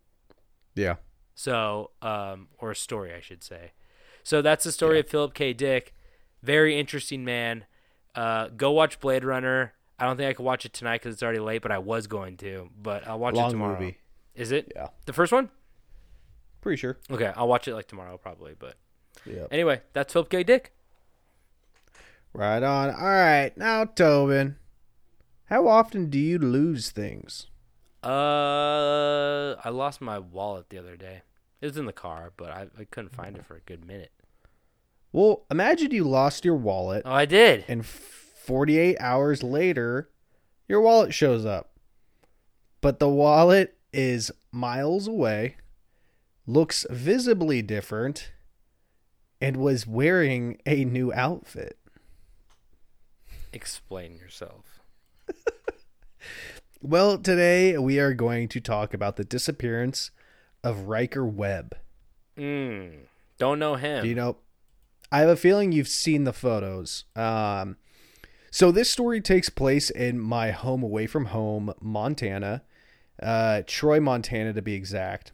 Yeah. So, um, or a story, I should say. So that's the story of Philip K. Dick. Very interesting man. Uh, go watch Blade Runner. I don't think I can watch it tonight because it's already late, but I was going to. But I'll watch it Long tomorrow. movie. Is it? Yeah. The first one? Pretty sure. Okay, I'll watch it like tomorrow probably. But Yeah. anyway, that's Philip K. Dick. Right on. All right. Now, Tobin, how often do you lose things? Uh, I lost my wallet the other day. It was in the car, but I, I couldn't find it for a good minute. Well, imagine you lost your wallet Oh, I did. and 48 hours later, your wallet shows up. But the wallet is miles away, looks visibly different, and was wearing a new outfit. Explain yourself. Well, today we are going to talk about the disappearance of Ryker Webb. Mm, don't know him. Do you know? I have a feeling you've seen the photos. Um, so this story takes place in my home away from home, Montana, uh, Troy, Montana to be exact.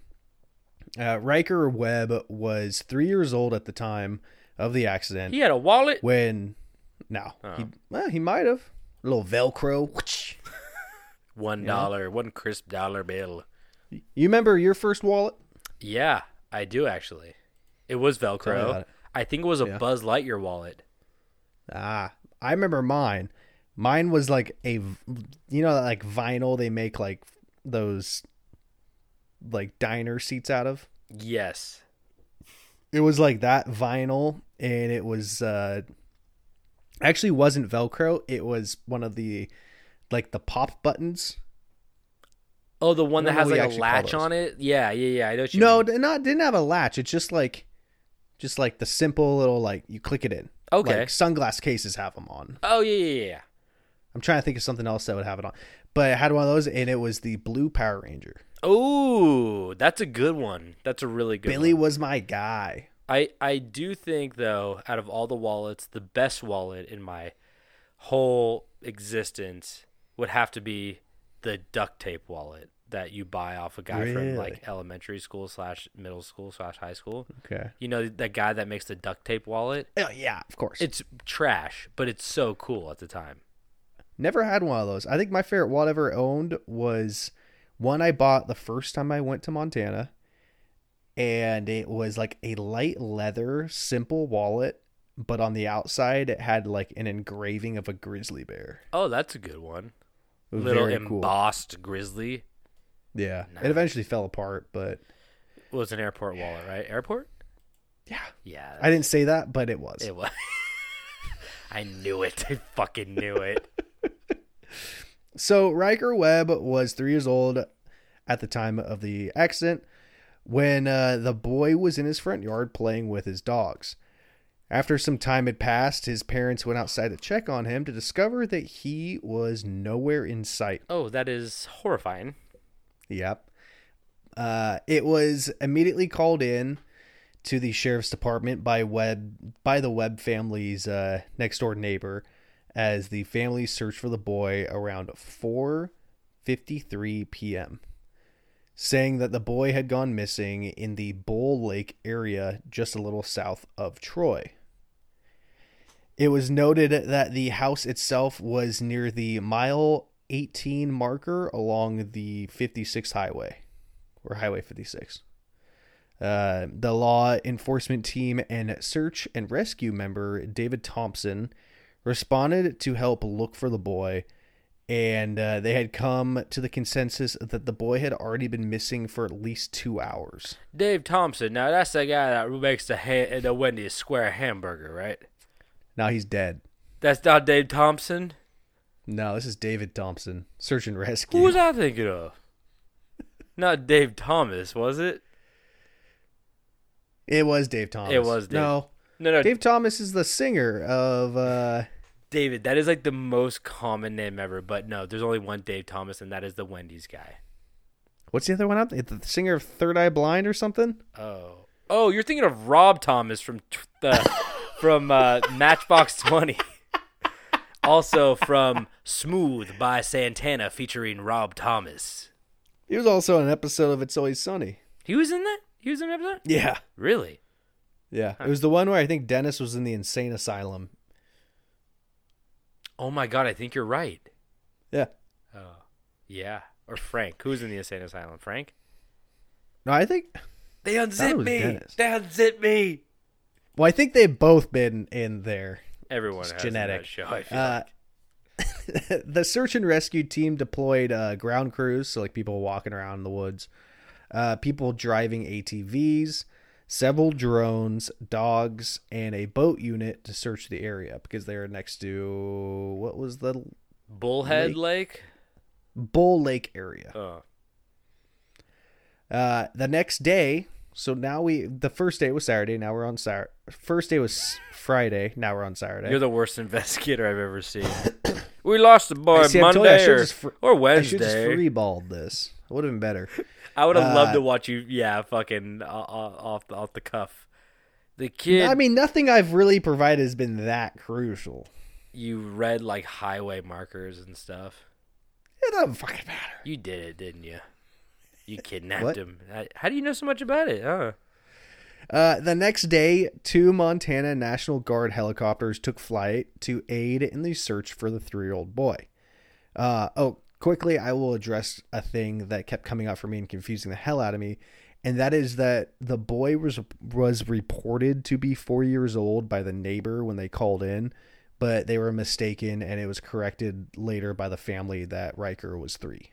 Uh, Ryker Webb was three years old at the time of the accident. He had a wallet. When no, he well, he might have a little Velcro. One dollar, one crisp dollar bill. You remember your first wallet? Yeah, I do actually. It was Velcro. it. I think it was a Yeah. Buzz Lightyear wallet. Ah, I remember mine. Mine was like a, you know, like vinyl they make like those, like diner seats out of. Yes. It was like that vinyl, and it was uh, actually wasn't Velcro. It was one of the, like the pop buttons. Oh, the one that has know what you like a latch on it. Yeah, yeah, yeah. I know. What you No, mean. not didn't have a latch. It's just like, just like the simple little like you click it in. Okay. Like sunglass cases have them on. Oh yeah, yeah, yeah. I'm trying to think of something else that would have it on. But I had one of those, and it was the blue Power Ranger. Oh, that's a good one. That's a really good. Billy one. was my guy. I I do think though, out of all the wallets, the best wallet in my whole existence would have to be the duct tape wallet that you buy off a guy from like elementary school slash middle school slash high school. Okay. You know that guy that makes the duct tape wallet. Oh, yeah, of course. It's trash, but it's so cool at the time. Never had one of those. I think my favorite wallet I ever owned was one I bought the first time I went to Montana. And it was like a light leather, simple wallet. But on the outside, it had like an engraving of a grizzly bear. Oh, that's a good one. Little very cool. embossed grizzly. Yeah. It eventually fell apart, but It was an airport wallet, right? Airport? yeah. Yeah. I didn't say that, but it was. It was. I knew it. I fucking knew it. So Ryker Webb was three years old at the time of the accident when uh, the boy was in his front yard playing with his dogs. After some time had passed, his parents went outside to check on him to discover that he was nowhere in sight. Oh, that is horrifying. Yep. Uh, it was immediately called in to the sheriff's department by Webb by the Webb family's uh, next door neighbor, as the family searched for the boy around 4:53 p.m., saying that the boy had gone missing in the Bull Lake area just a little south of Troy. It was noted that the house itself was near the mile 18 marker along the 56 highway or Highway 56. Uh, the law enforcement team and search and rescue member David Thompson responded to help look for the boy, and uh, they had come to the consensus that the boy had already been missing for at least two hours. Dave Thompson. Now that's the guy that makes the ha- the Wendy's square hamburger, right? Now he's dead. That's not Dave Thompson. No, this is David Thompson, search and rescue. Who was I thinking of? Not Dave Thomas, was it? It was Dave Thomas. It was Dave. No, No, no, Dave Thomas is the singer of. uh David. That is like the most common name ever. But no, there's only one Dave Thomas, and that is the Wendy's guy. What's the other one out there? The singer of Third Eye Blind or something? Oh, oh, you're thinking of Rob Thomas from the from uh, Matchbox Twenty. Also from Smooth by Santana, featuring Rob Thomas. He was also on an episode of It's Always Sunny. He was in that. He was in an episode. Yeah. Really? Yeah. It was the one where I think Dennis was in the insane asylum. Oh my god, I think you're right. Yeah. Oh. Yeah. Or Frank. Who's in the insane asylum? Frank? No, I think. They unzip me. Dennis. They unzip me. Well, I think they've both been in there. Everyone It's has genetic. That show. Uh, like. the search and rescue team deployed uh, ground crews, so like people walking around in the woods, uh, people driving ATVs, several drones, dogs, and a boat unit to search the area because they are next to what was the Bullhead Lake. Bull Lake area. Oh. Uh, the next day, so now we the first day was Saturday. Now we're on Saturday. First day was Friday. Now we're on Saturday. You're the worst investigator I've ever seen. we lost the boy See, Monday or, just fr- or I should just Wednesday. freeballed this. It would have been better. I would have loved Uh, to watch you, yeah, fucking uh, uh, off the off the cuff. The kid, I mean, nothing I've really provided has been that crucial. you read like highway markers and stuff. It doesn't fucking matter. You did it, didn't you? You kidnapped What? him. How- do you know so much about it? Huh? Uh, the next day, two Montana National Guard helicopters took flight to aid in the search for the three-year-old boy. Uh, oh, quickly, I will address a thing that kept coming up for me and confusing the hell out of me, and that is that the boy was was reported to be four years old by the neighbor when they called in, but they were mistaken, and it was corrected later by the family that Ryker was three.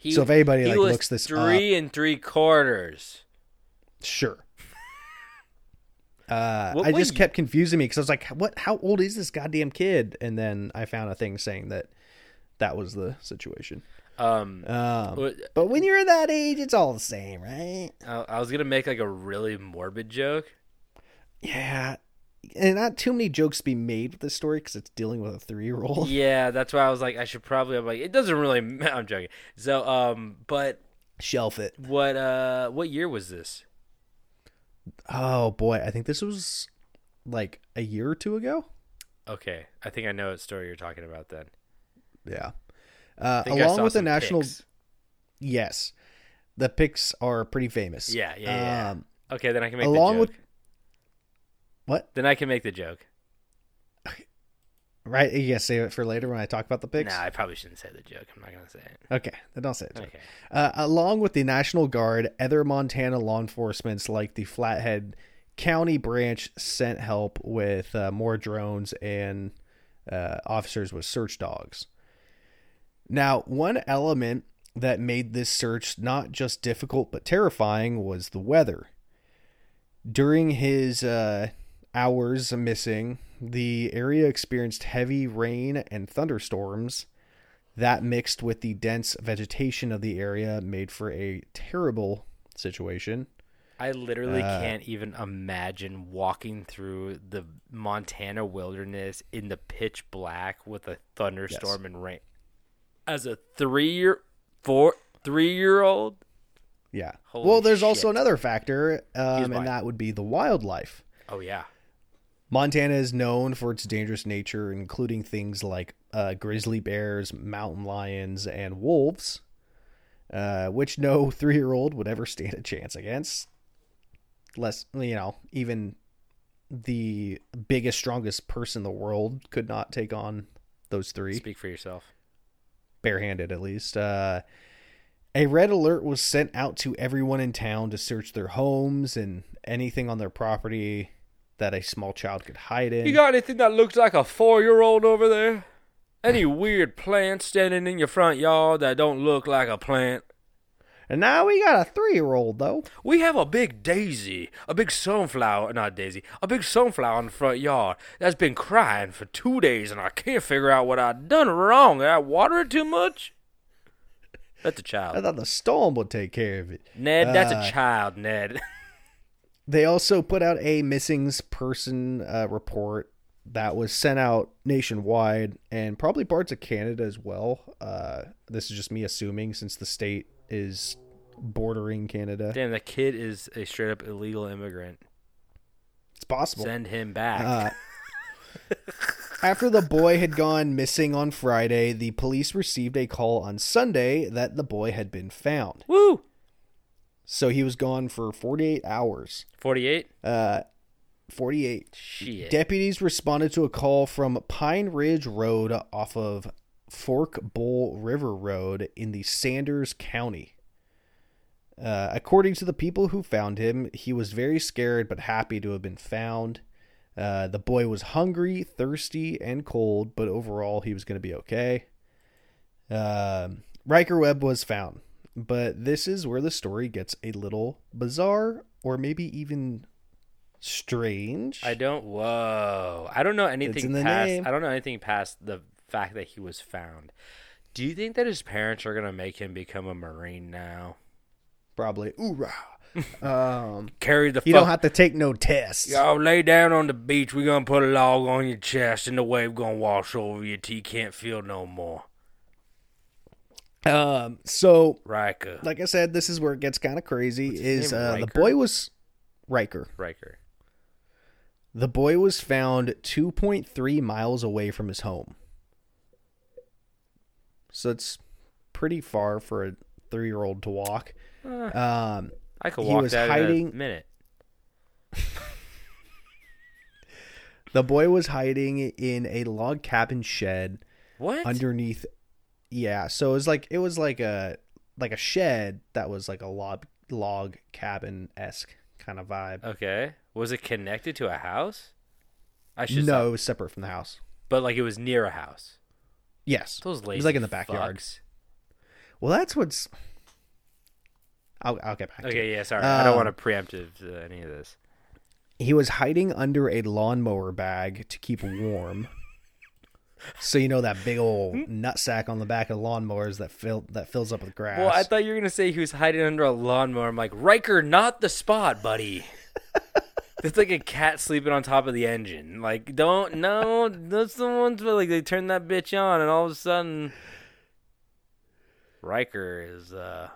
He, So if anybody, like, looks this three and three quarters. Sure. Uh, I just kept confusing me because I was like, "What? How old is this goddamn kid?" And then I found a thing saying that that was the situation. Um, Um, but when you're that age, it's all the same, right? I, I was gonna make like a really morbid joke. Yeah, and not too many jokes to be made with this story because it's dealing with a three year old. Yeah, that's why I was like, I should probably. I'm like, it doesn't really. I'm joking. So, um, but Shelf it. what, uh, what year was this? Oh boy, I think this was like a year or two ago. Okay, I think I know what story you're talking about. Then, Yeah. Uh, I think I along with the national, pics. yes, the pics are pretty famous. Yeah, yeah, yeah. Um, Okay, then I can make along the joke. What? Then I can make the joke. Right? You gotta save it for later when I talk about the pics. Nah, I probably shouldn't say the joke. I'm not gonna say it. Okay, then don't say it. Okay. Uh, along with the National Guard, other Montana law enforcements like the Flathead County branch sent help with uh, more drones and uh, officers with search dogs. Now, one element that made this search not just difficult but terrifying was the weather. During his uh, hours missing, the area experienced heavy rain and thunderstorms. That mixed with the dense vegetation of the area made for a terrible situation. I literally Uh, can't even imagine walking through the Montana wilderness in the pitch black with a thunderstorm and rain. As a three year, four, three year old, Yeah. Holy well, there's also another factor, um, and that would be the wildlife. oh yeah, Montana is known for its dangerous nature, including things like uh, grizzly bears, mountain lions, and wolves, uh, which no three year old would ever stand a chance against. Less, you know, even the biggest, strongest person in the world could not take on those three speak for yourself. barehanded at least. Uh, a red alert was sent out to everyone in town to search their homes and anything on their property that a small child could hide in. You got anything that looks like a four year old over there? Any weird plant standing in your front yard that don't look like a plant? and now we got a three year old though. We have a big daisy, a big sunflower, not daisy, a big sunflower in the front yard that's been crying for two days, and I can't figure out what I done wrong. Did I water it too much? That's a child. I thought the storm would take care of it. Ned, that's Uh, a child, Ned. They also put out a missing person uh, report that was sent out nationwide and probably parts of Canada as well. Uh, this is just me assuming since the state is bordering Canada. Damn, that kid is a straight up illegal immigrant. It's possible. Send him back. Uh, after the boy had gone missing on Friday, the police received a call on Sunday that the boy had been found. Woo! So he was gone for 48 hours. 48? Uh, 48. Shit. Deputies responded to a call from Pine Ridge Road off of Fork Bowl River Road in the Sanders County. Uh, according to the people who found him, he was very scared but happy to have been found. Uh, the boy was hungry, thirsty, and cold, but overall he was going to be okay. Um, Ryker Webb was found, but this is where the story gets a little bizarre, or maybe even strange. I don't. Whoa! I don't know anything past. name. I don't know anything past the fact that he was found. Do you think that his parents are gonna make him become a marine now? Probably. Oorah. Um, Carry the. you fuck- don't have to take no tests. Y'all lay down on the beach. We're gonna put a log on your chest, and the wave gonna wash over you till you can't feel no more. Um, so Ryker. like I said, this is where it gets kind of crazy. Is name, uh, the boy was Ryker? Ryker. The boy was found 2.3 miles away from his home. So it's pretty far for a three-year-old to walk. Um, I could He walk was that hiding- in a minute. the boy was hiding in a log cabin shed What? underneath yeah so it was like it was like a like a shed that was like a log log cabin esque kind of vibe okay. Was it connected to a house? I should no say- it was separate from the house but like it was near a house. yes Those lazy it was like in the backyard fucks. well that's what's i'll, I'll get back to Okay, yeah, sorry. I don't Um, want to preemptive any of this. he was hiding under a lawnmower bag to keep warm so you know that big old nut sack on the back of lawnmowers that fill that fills up with grass Well, I thought you were gonna say he was hiding under a lawnmower. I'm like, Ryker, not the spot, buddy. it's like a cat sleeping on top of the engine. Like, don't no, that's the ones where like they turn that bitch on, and all of a sudden, Ryker is uh,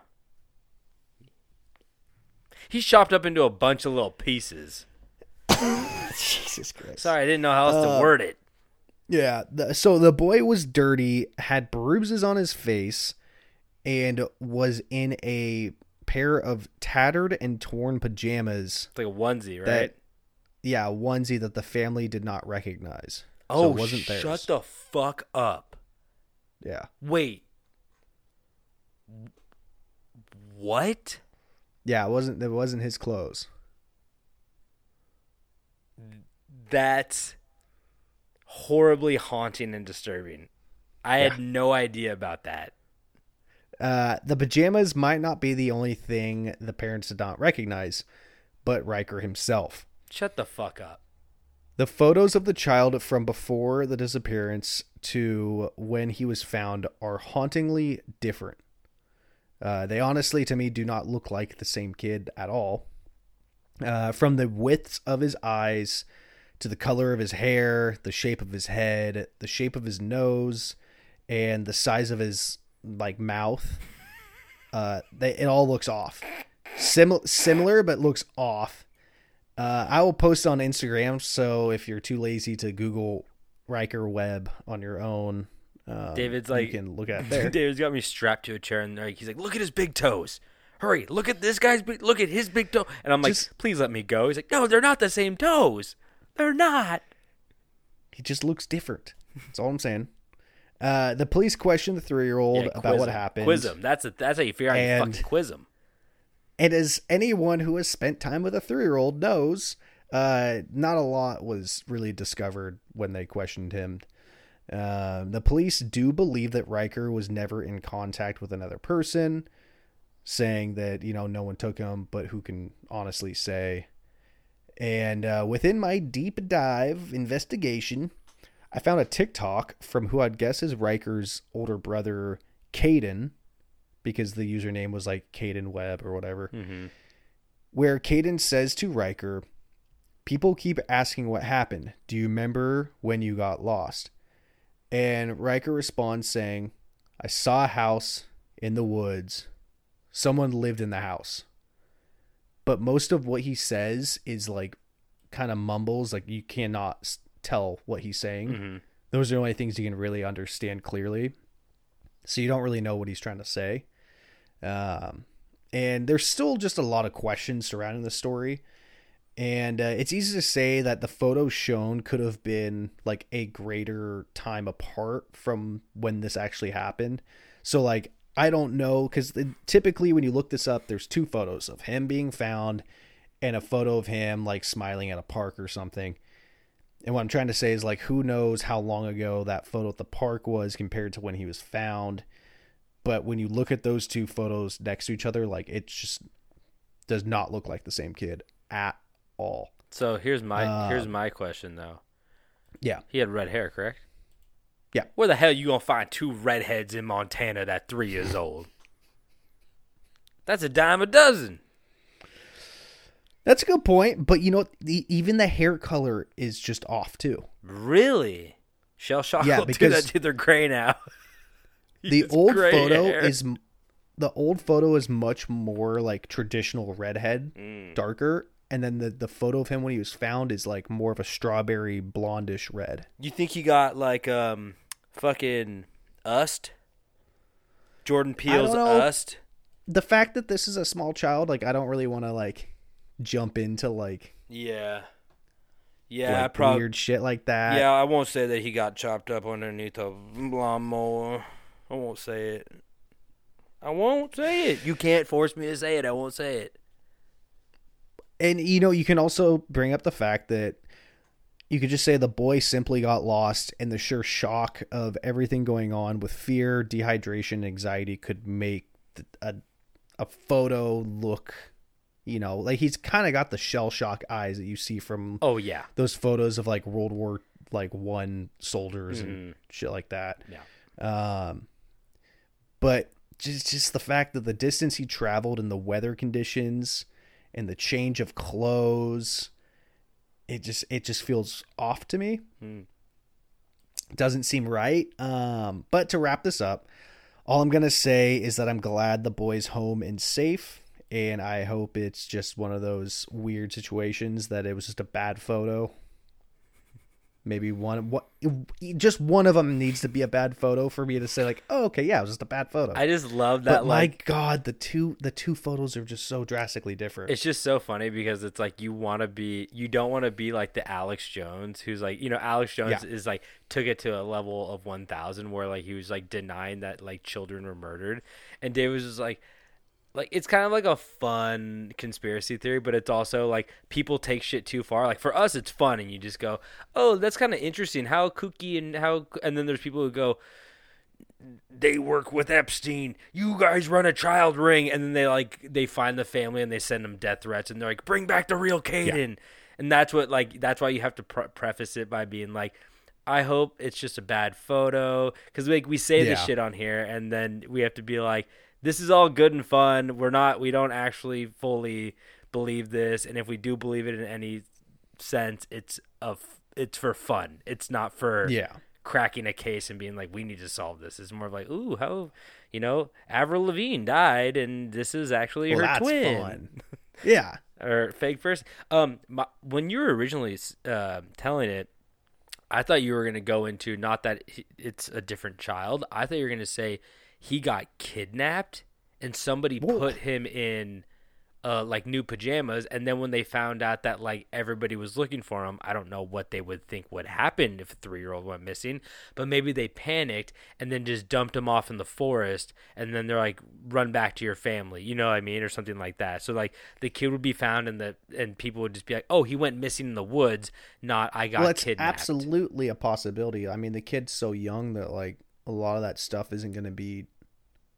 he's chopped up into a bunch of little pieces. jesus christ Sorry, I didn't know how else Uh, to word it. Yeah. The, so the boy was dirty, had bruises on his face, and was in a pair of tattered and torn pajamas. It's like a onesie, right? That, yeah, onesie that the family did not recognize. so oh, it wasn't shut the fuck up. Yeah. Wait. What? Yeah, it wasn't. It wasn't his clothes. That's horribly haunting and disturbing. I had no idea about that. Uh, the pajamas might not be the only thing the parents did not recognize, but Ryker himself. Shut the fuck up. The photos of the child from before the disappearance to when he was found are hauntingly different. Uh, they honestly, to me, do not look like the same kid at all. uh, from the widths of his eyes to the color of his hair, the shape of his head, the shape of his nose, and the size of his like mouth. Uh, they, it all looks off. Sim- similar, but looks off. Uh, I will post on Instagram, so if you're too lazy to Google Ryker Webb on your own, um, David's like- you can look at it there. David's got me strapped to a chair, and like, he's like, "Look at his big toes! Hurry! Look at this guy's big. Look at his big toe!" And I'm like, Just- "Please let me go." He's like, "No, they're not the same toes. They're not." He just looks different. That's all I'm saying. Uh, the police questioned the three year old about quiz what happened. Quiz him. That's a, that's how you figure out you And- fucking quiz him. And as anyone who has spent time with a three year old knows, uh, not a lot was really discovered when they questioned him. Uh, the police do believe that Ryker was never in contact with another person, saying that, you know, no one took him, but who can honestly say? And uh, within my deep dive investigation, I found a TikTok from who I'd guess is Ryker's older brother, Caden, because the username was like Caden Webb or whatever, where Caden says to Ryker, People keep asking what happened. Do you remember when you got lost? And Ryker responds saying, I saw a house in the woods. Someone lived in the house. But most of what he says is like kind of mumbles, like you cannot tell what he's saying. Those are the only things you can really understand clearly. So you don't really know what he's trying to say. Um, and there's still just a lot of questions surrounding the story. And uh, it's easy to say that the photos shown could have been like a greater time apart from when this actually happened. So, like, I don't know because typically when you look this up, there's two photos of him being found and a photo of him like smiling at a park or something. And what I'm trying to say is like, who knows how long ago that photo at the park was compared to when he was found. But when you look at those two photos next to each other, like it just does not look like the same kid at all. So here's my Uh, here's my question though. Yeah. He had red hair, correct? Yeah. Where the hell are you gonna find two redheads in Montana that three years old? That's a dime a dozen. That's a good point. But you know, what? the, even the hair color is just off too. Really? Shell shock Yeah, will do that because- to their gray now. The old photo hair. is the old photo is much more like traditional redhead, Mm. darker, and then the the photo of him when he was found is like more of a strawberry blondish red. You think he got like um fucking ust? Jordan Peele's ust? The fact that this is a small child, like I don't really want to like jump into like, Yeah. Yeah, like probably. weird shit like that. Yeah, I won't say that he got chopped up underneath a lawnmower. I won't say it. I won't say it. You can't force me to say it. I won't say it. and you know you can also bring up the fact that you could just say the boy simply got lost and the sheer shock of everything going on with fear dehydration anxiety could make a, a photo look you know like he's kind of got the shell shock eyes that you see from Oh yeah. those photos of like world war like one soldiers and shit like that Yeah. um but just just the fact that the distance he traveled and the weather conditions and the change of clothes it just it just feels off to me. Doesn't seem right. Um but to wrap this up all i'm gonna say is that i'm glad the boy's home and safe and i hope it's just one of those weird situations that it was just a bad photo maybe one what just one of them needs to be a bad photo for me to say like oh okay yeah it was just a bad photo. I just love that but like my god the two the two photos are just so drastically different. It's just so funny because it's like you want to be, you don't want to be like the Alex Jones who's like, you know, Alex Jones Yeah. is like took it to a level of one thousand where like he was like denying that like children were murdered, and Dave was just like, like it's kind of like a fun conspiracy theory, but it's also like people take shit too far. Like for us, it's fun, and you just go, oh, that's kind of interesting, how kooky and how, and then there's people who go, they work with Epstein. You guys run a child ring, and then they like they find the family and they send them death threats, and they're like, bring back the real Caden. And that's what like that's why you have to pre- preface it by being like, I hope it's just a bad photo because like we say this shit on here, and then we have to be like, this is all good and fun. We're not, we don't actually fully believe this, and if we do believe it in any sense, it's of it's for fun. It's not for Yeah. cracking a case and being like, we need to solve this. It's more of like, ooh, how you know, Avril Lavigne died, and this is actually Well, her that's twin fun. Yeah. or fake first. Um, my, when you were originally uh, telling it, I thought you were gonna go into not that it's a different child. I thought you were gonna say he got kidnapped and somebody Whoa. put him in uh, like new pajamas, and then when they found out that like everybody was looking for him, I don't know what they would think would happen if a three year old went missing, but maybe they panicked and then just dumped him off in the forest, and then they're like, run back to your family, you know what I mean, or something like that. So like the kid would be found, and the and people would just be like, oh, he went missing in the woods, not I got well, kidnapped. absolutely a possibility. I mean, the kid's so young that like a lot of that stuff isn't going to be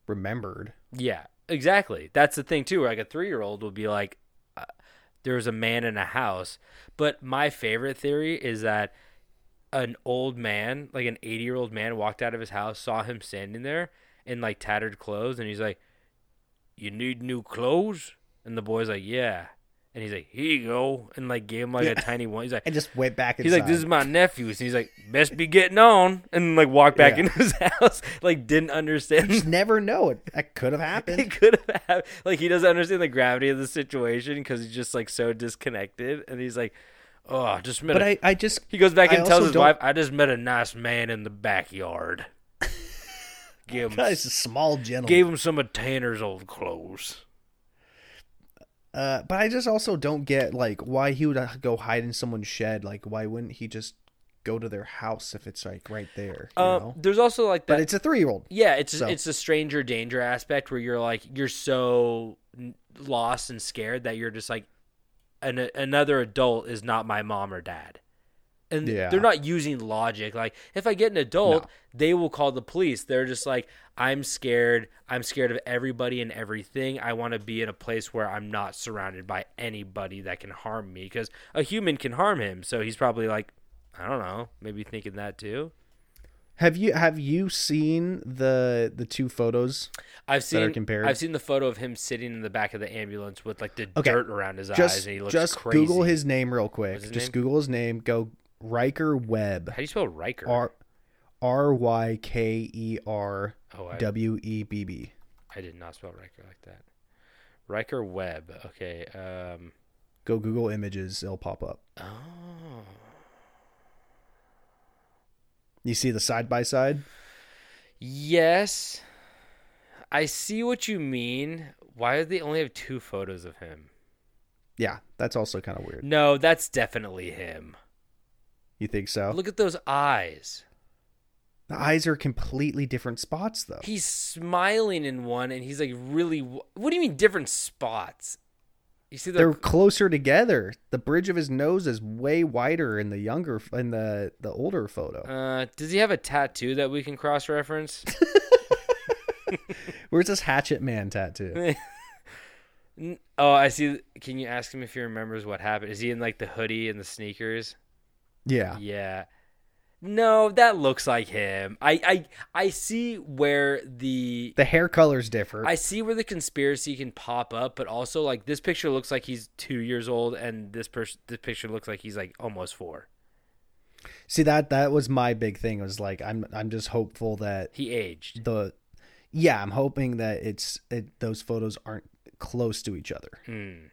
remembered. Yeah, exactly. That's the thing too. Like a three year old would be like, uh, "There's a man in a house." But my favorite theory is that an old man, like an eighty year old man, walked out of his house, saw him standing there in like tattered clothes, and he's like, "You need new clothes?" And the boy's like, "Yeah." And he's like, "Here you go," and like gave him like a tiny one. He's like, And just went back He's like, "This is my nephew's." And he's like, "Best be getting on," and like walked back Yeah. into his house. Like didn't understand just never know it. That could have happened. it could have happened. Like he doesn't understand the gravity of the situation because he's just like so disconnected, and he's like, "Oh, I just met." but a-" I, I just he goes back I and tells also his don't- wife, "I just met a nice man in the backyard. Give him, Guy's a small gentleman. gave him some of Tanner's old clothes." Uh, but I just also don't get like why he would uh, go hide in someone's shed. Like, why wouldn't he just go to their house if it's like right there? You know? there's also like that. But it's a three-year-old. Yeah, it's So- it's a stranger danger aspect where you're like you're so lost and scared that you're just like an, another adult is not my mom or dad. And Yeah. they're not using logic. Like if I get an adult, No. they will call the police. They're just like I'm scared. I'm scared of everybody and everything. I want to be in a place where I'm not surrounded by anybody that can harm me because a human can harm him. So he's probably like I don't know, maybe thinking that too. Have you have you seen the the two photos? I've that are seen compared? I've seen the photo of him sitting in the back of the ambulance with like the Okay. dirt around his eyes, Just and he looks just crazy. Google his name real quick. Just name? Google his name. Go Ryker Webb. How do you spell Ryker? R R Y K E R oh, W E B B. I did not spell Riker like that. Ryker Webb. Okay. Um. Go Google images. It'll pop up. Oh. You see the side by side. Yes. I see what you mean. Why do they only have two photos of him? Yeah, that's also kind of weird. No, that's definitely him. You think so? Look at those eyes. The eyes are completely different spots, though. He's smiling in one, and he's like really. What do you mean different spots? You see the They're closer together. The bridge of his nose is way wider in the younger, in the the older photo. Uh, does he have a tattoo that we can cross reference? Where's this Hatchet Man tattoo? oh, I see. Can you ask him if he remembers what happened? Is he in like the hoodie and the sneakers? Yeah, Yeah. No, that looks like him. I I I see where the the hair color's differ. I see where the conspiracy can pop up, but also like this picture looks like he's two years old, and this person this picture looks like he's like almost four. see that that was my big thing. Was like I'm I'm just hopeful that He aged. the yeah I'm hoping that it's it, those photos aren't close to each other. Hmm.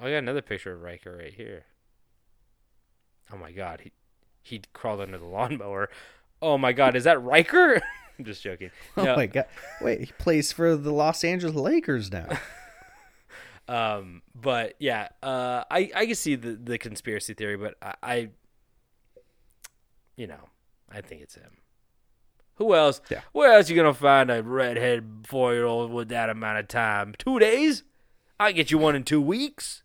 Oh, I got another picture of Ryker right here. Oh my god, he he crawled under the lawnmower. Oh my god, is that Ryker? I'm just joking. Oh my god! Wait, he plays for the Los Angeles Lakers now. Um, but yeah, uh, I I can see the the conspiracy theory, but I, I you know, I think it's him. Who else? Yeah. Where else are you gonna find a redhead four year old with that amount of time? Two days? I get you one in two weeks.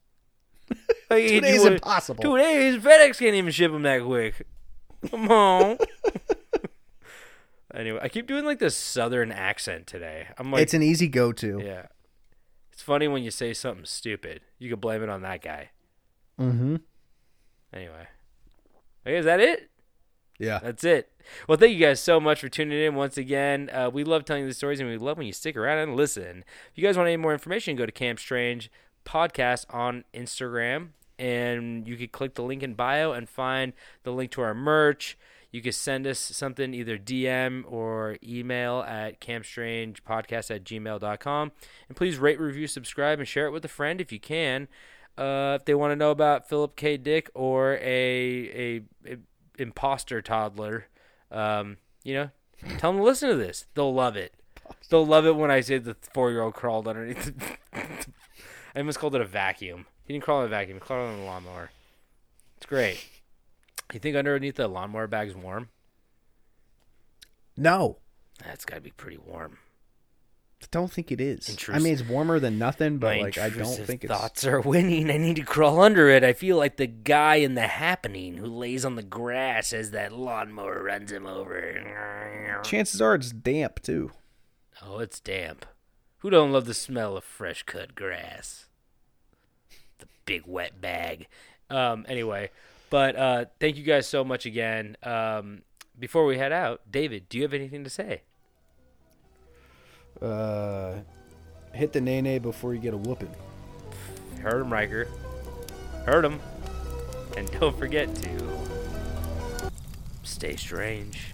Two days one- impossible. Two days. FedEx can't even ship them that quick. Come on. anyway, I keep doing like this southern accent today. I'm like, it's an easy go-to. yeah. It's funny when you say something stupid. You can blame it on that guy. Mm-hmm. Anyway. Okay, is that it? Yeah. That's it. Well, thank you guys so much for tuning in once again. Uh, we love telling these stories, and we love when you stick around and listen. If you guys want any more information, go to Camp Strange podcast on Instagram, and you could click the link in bio and find the link to our merch. You could send us something either DM or email at campstrangepodcast at gmail.com. And please rate, review, subscribe, and share it with a friend if you can. Uh, if they want to know about Philip K. Dick or a, a, a imposter toddler, um, you know, tell them to listen to this. They'll love it. They'll love it when I say the four year old crawled underneath. I almost called it a vacuum. He didn't crawl in a vacuum. He crawled on a lawnmower. It's great. You think underneath the lawnmower bag's warm? No, That's got to be pretty warm. I don't think it is. I Intrusive. mean, it's warmer than nothing, but like I don't intrusive think it's. thoughts are winning. I need to crawl under it. I feel like the guy in the happening who lays on the grass as that lawnmower runs him over. Chances are it's damp too. Oh, it's damp. Who don't love the smell of fresh cut grass? Big wet bag. Um, anyway, but uh, thank you guys so much again. Um, before we head out, David, do you have anything to say? Uh, hit the nay nay before you get a whooping. Heard him, Ryker. Heard him. And don't forget to stay strange.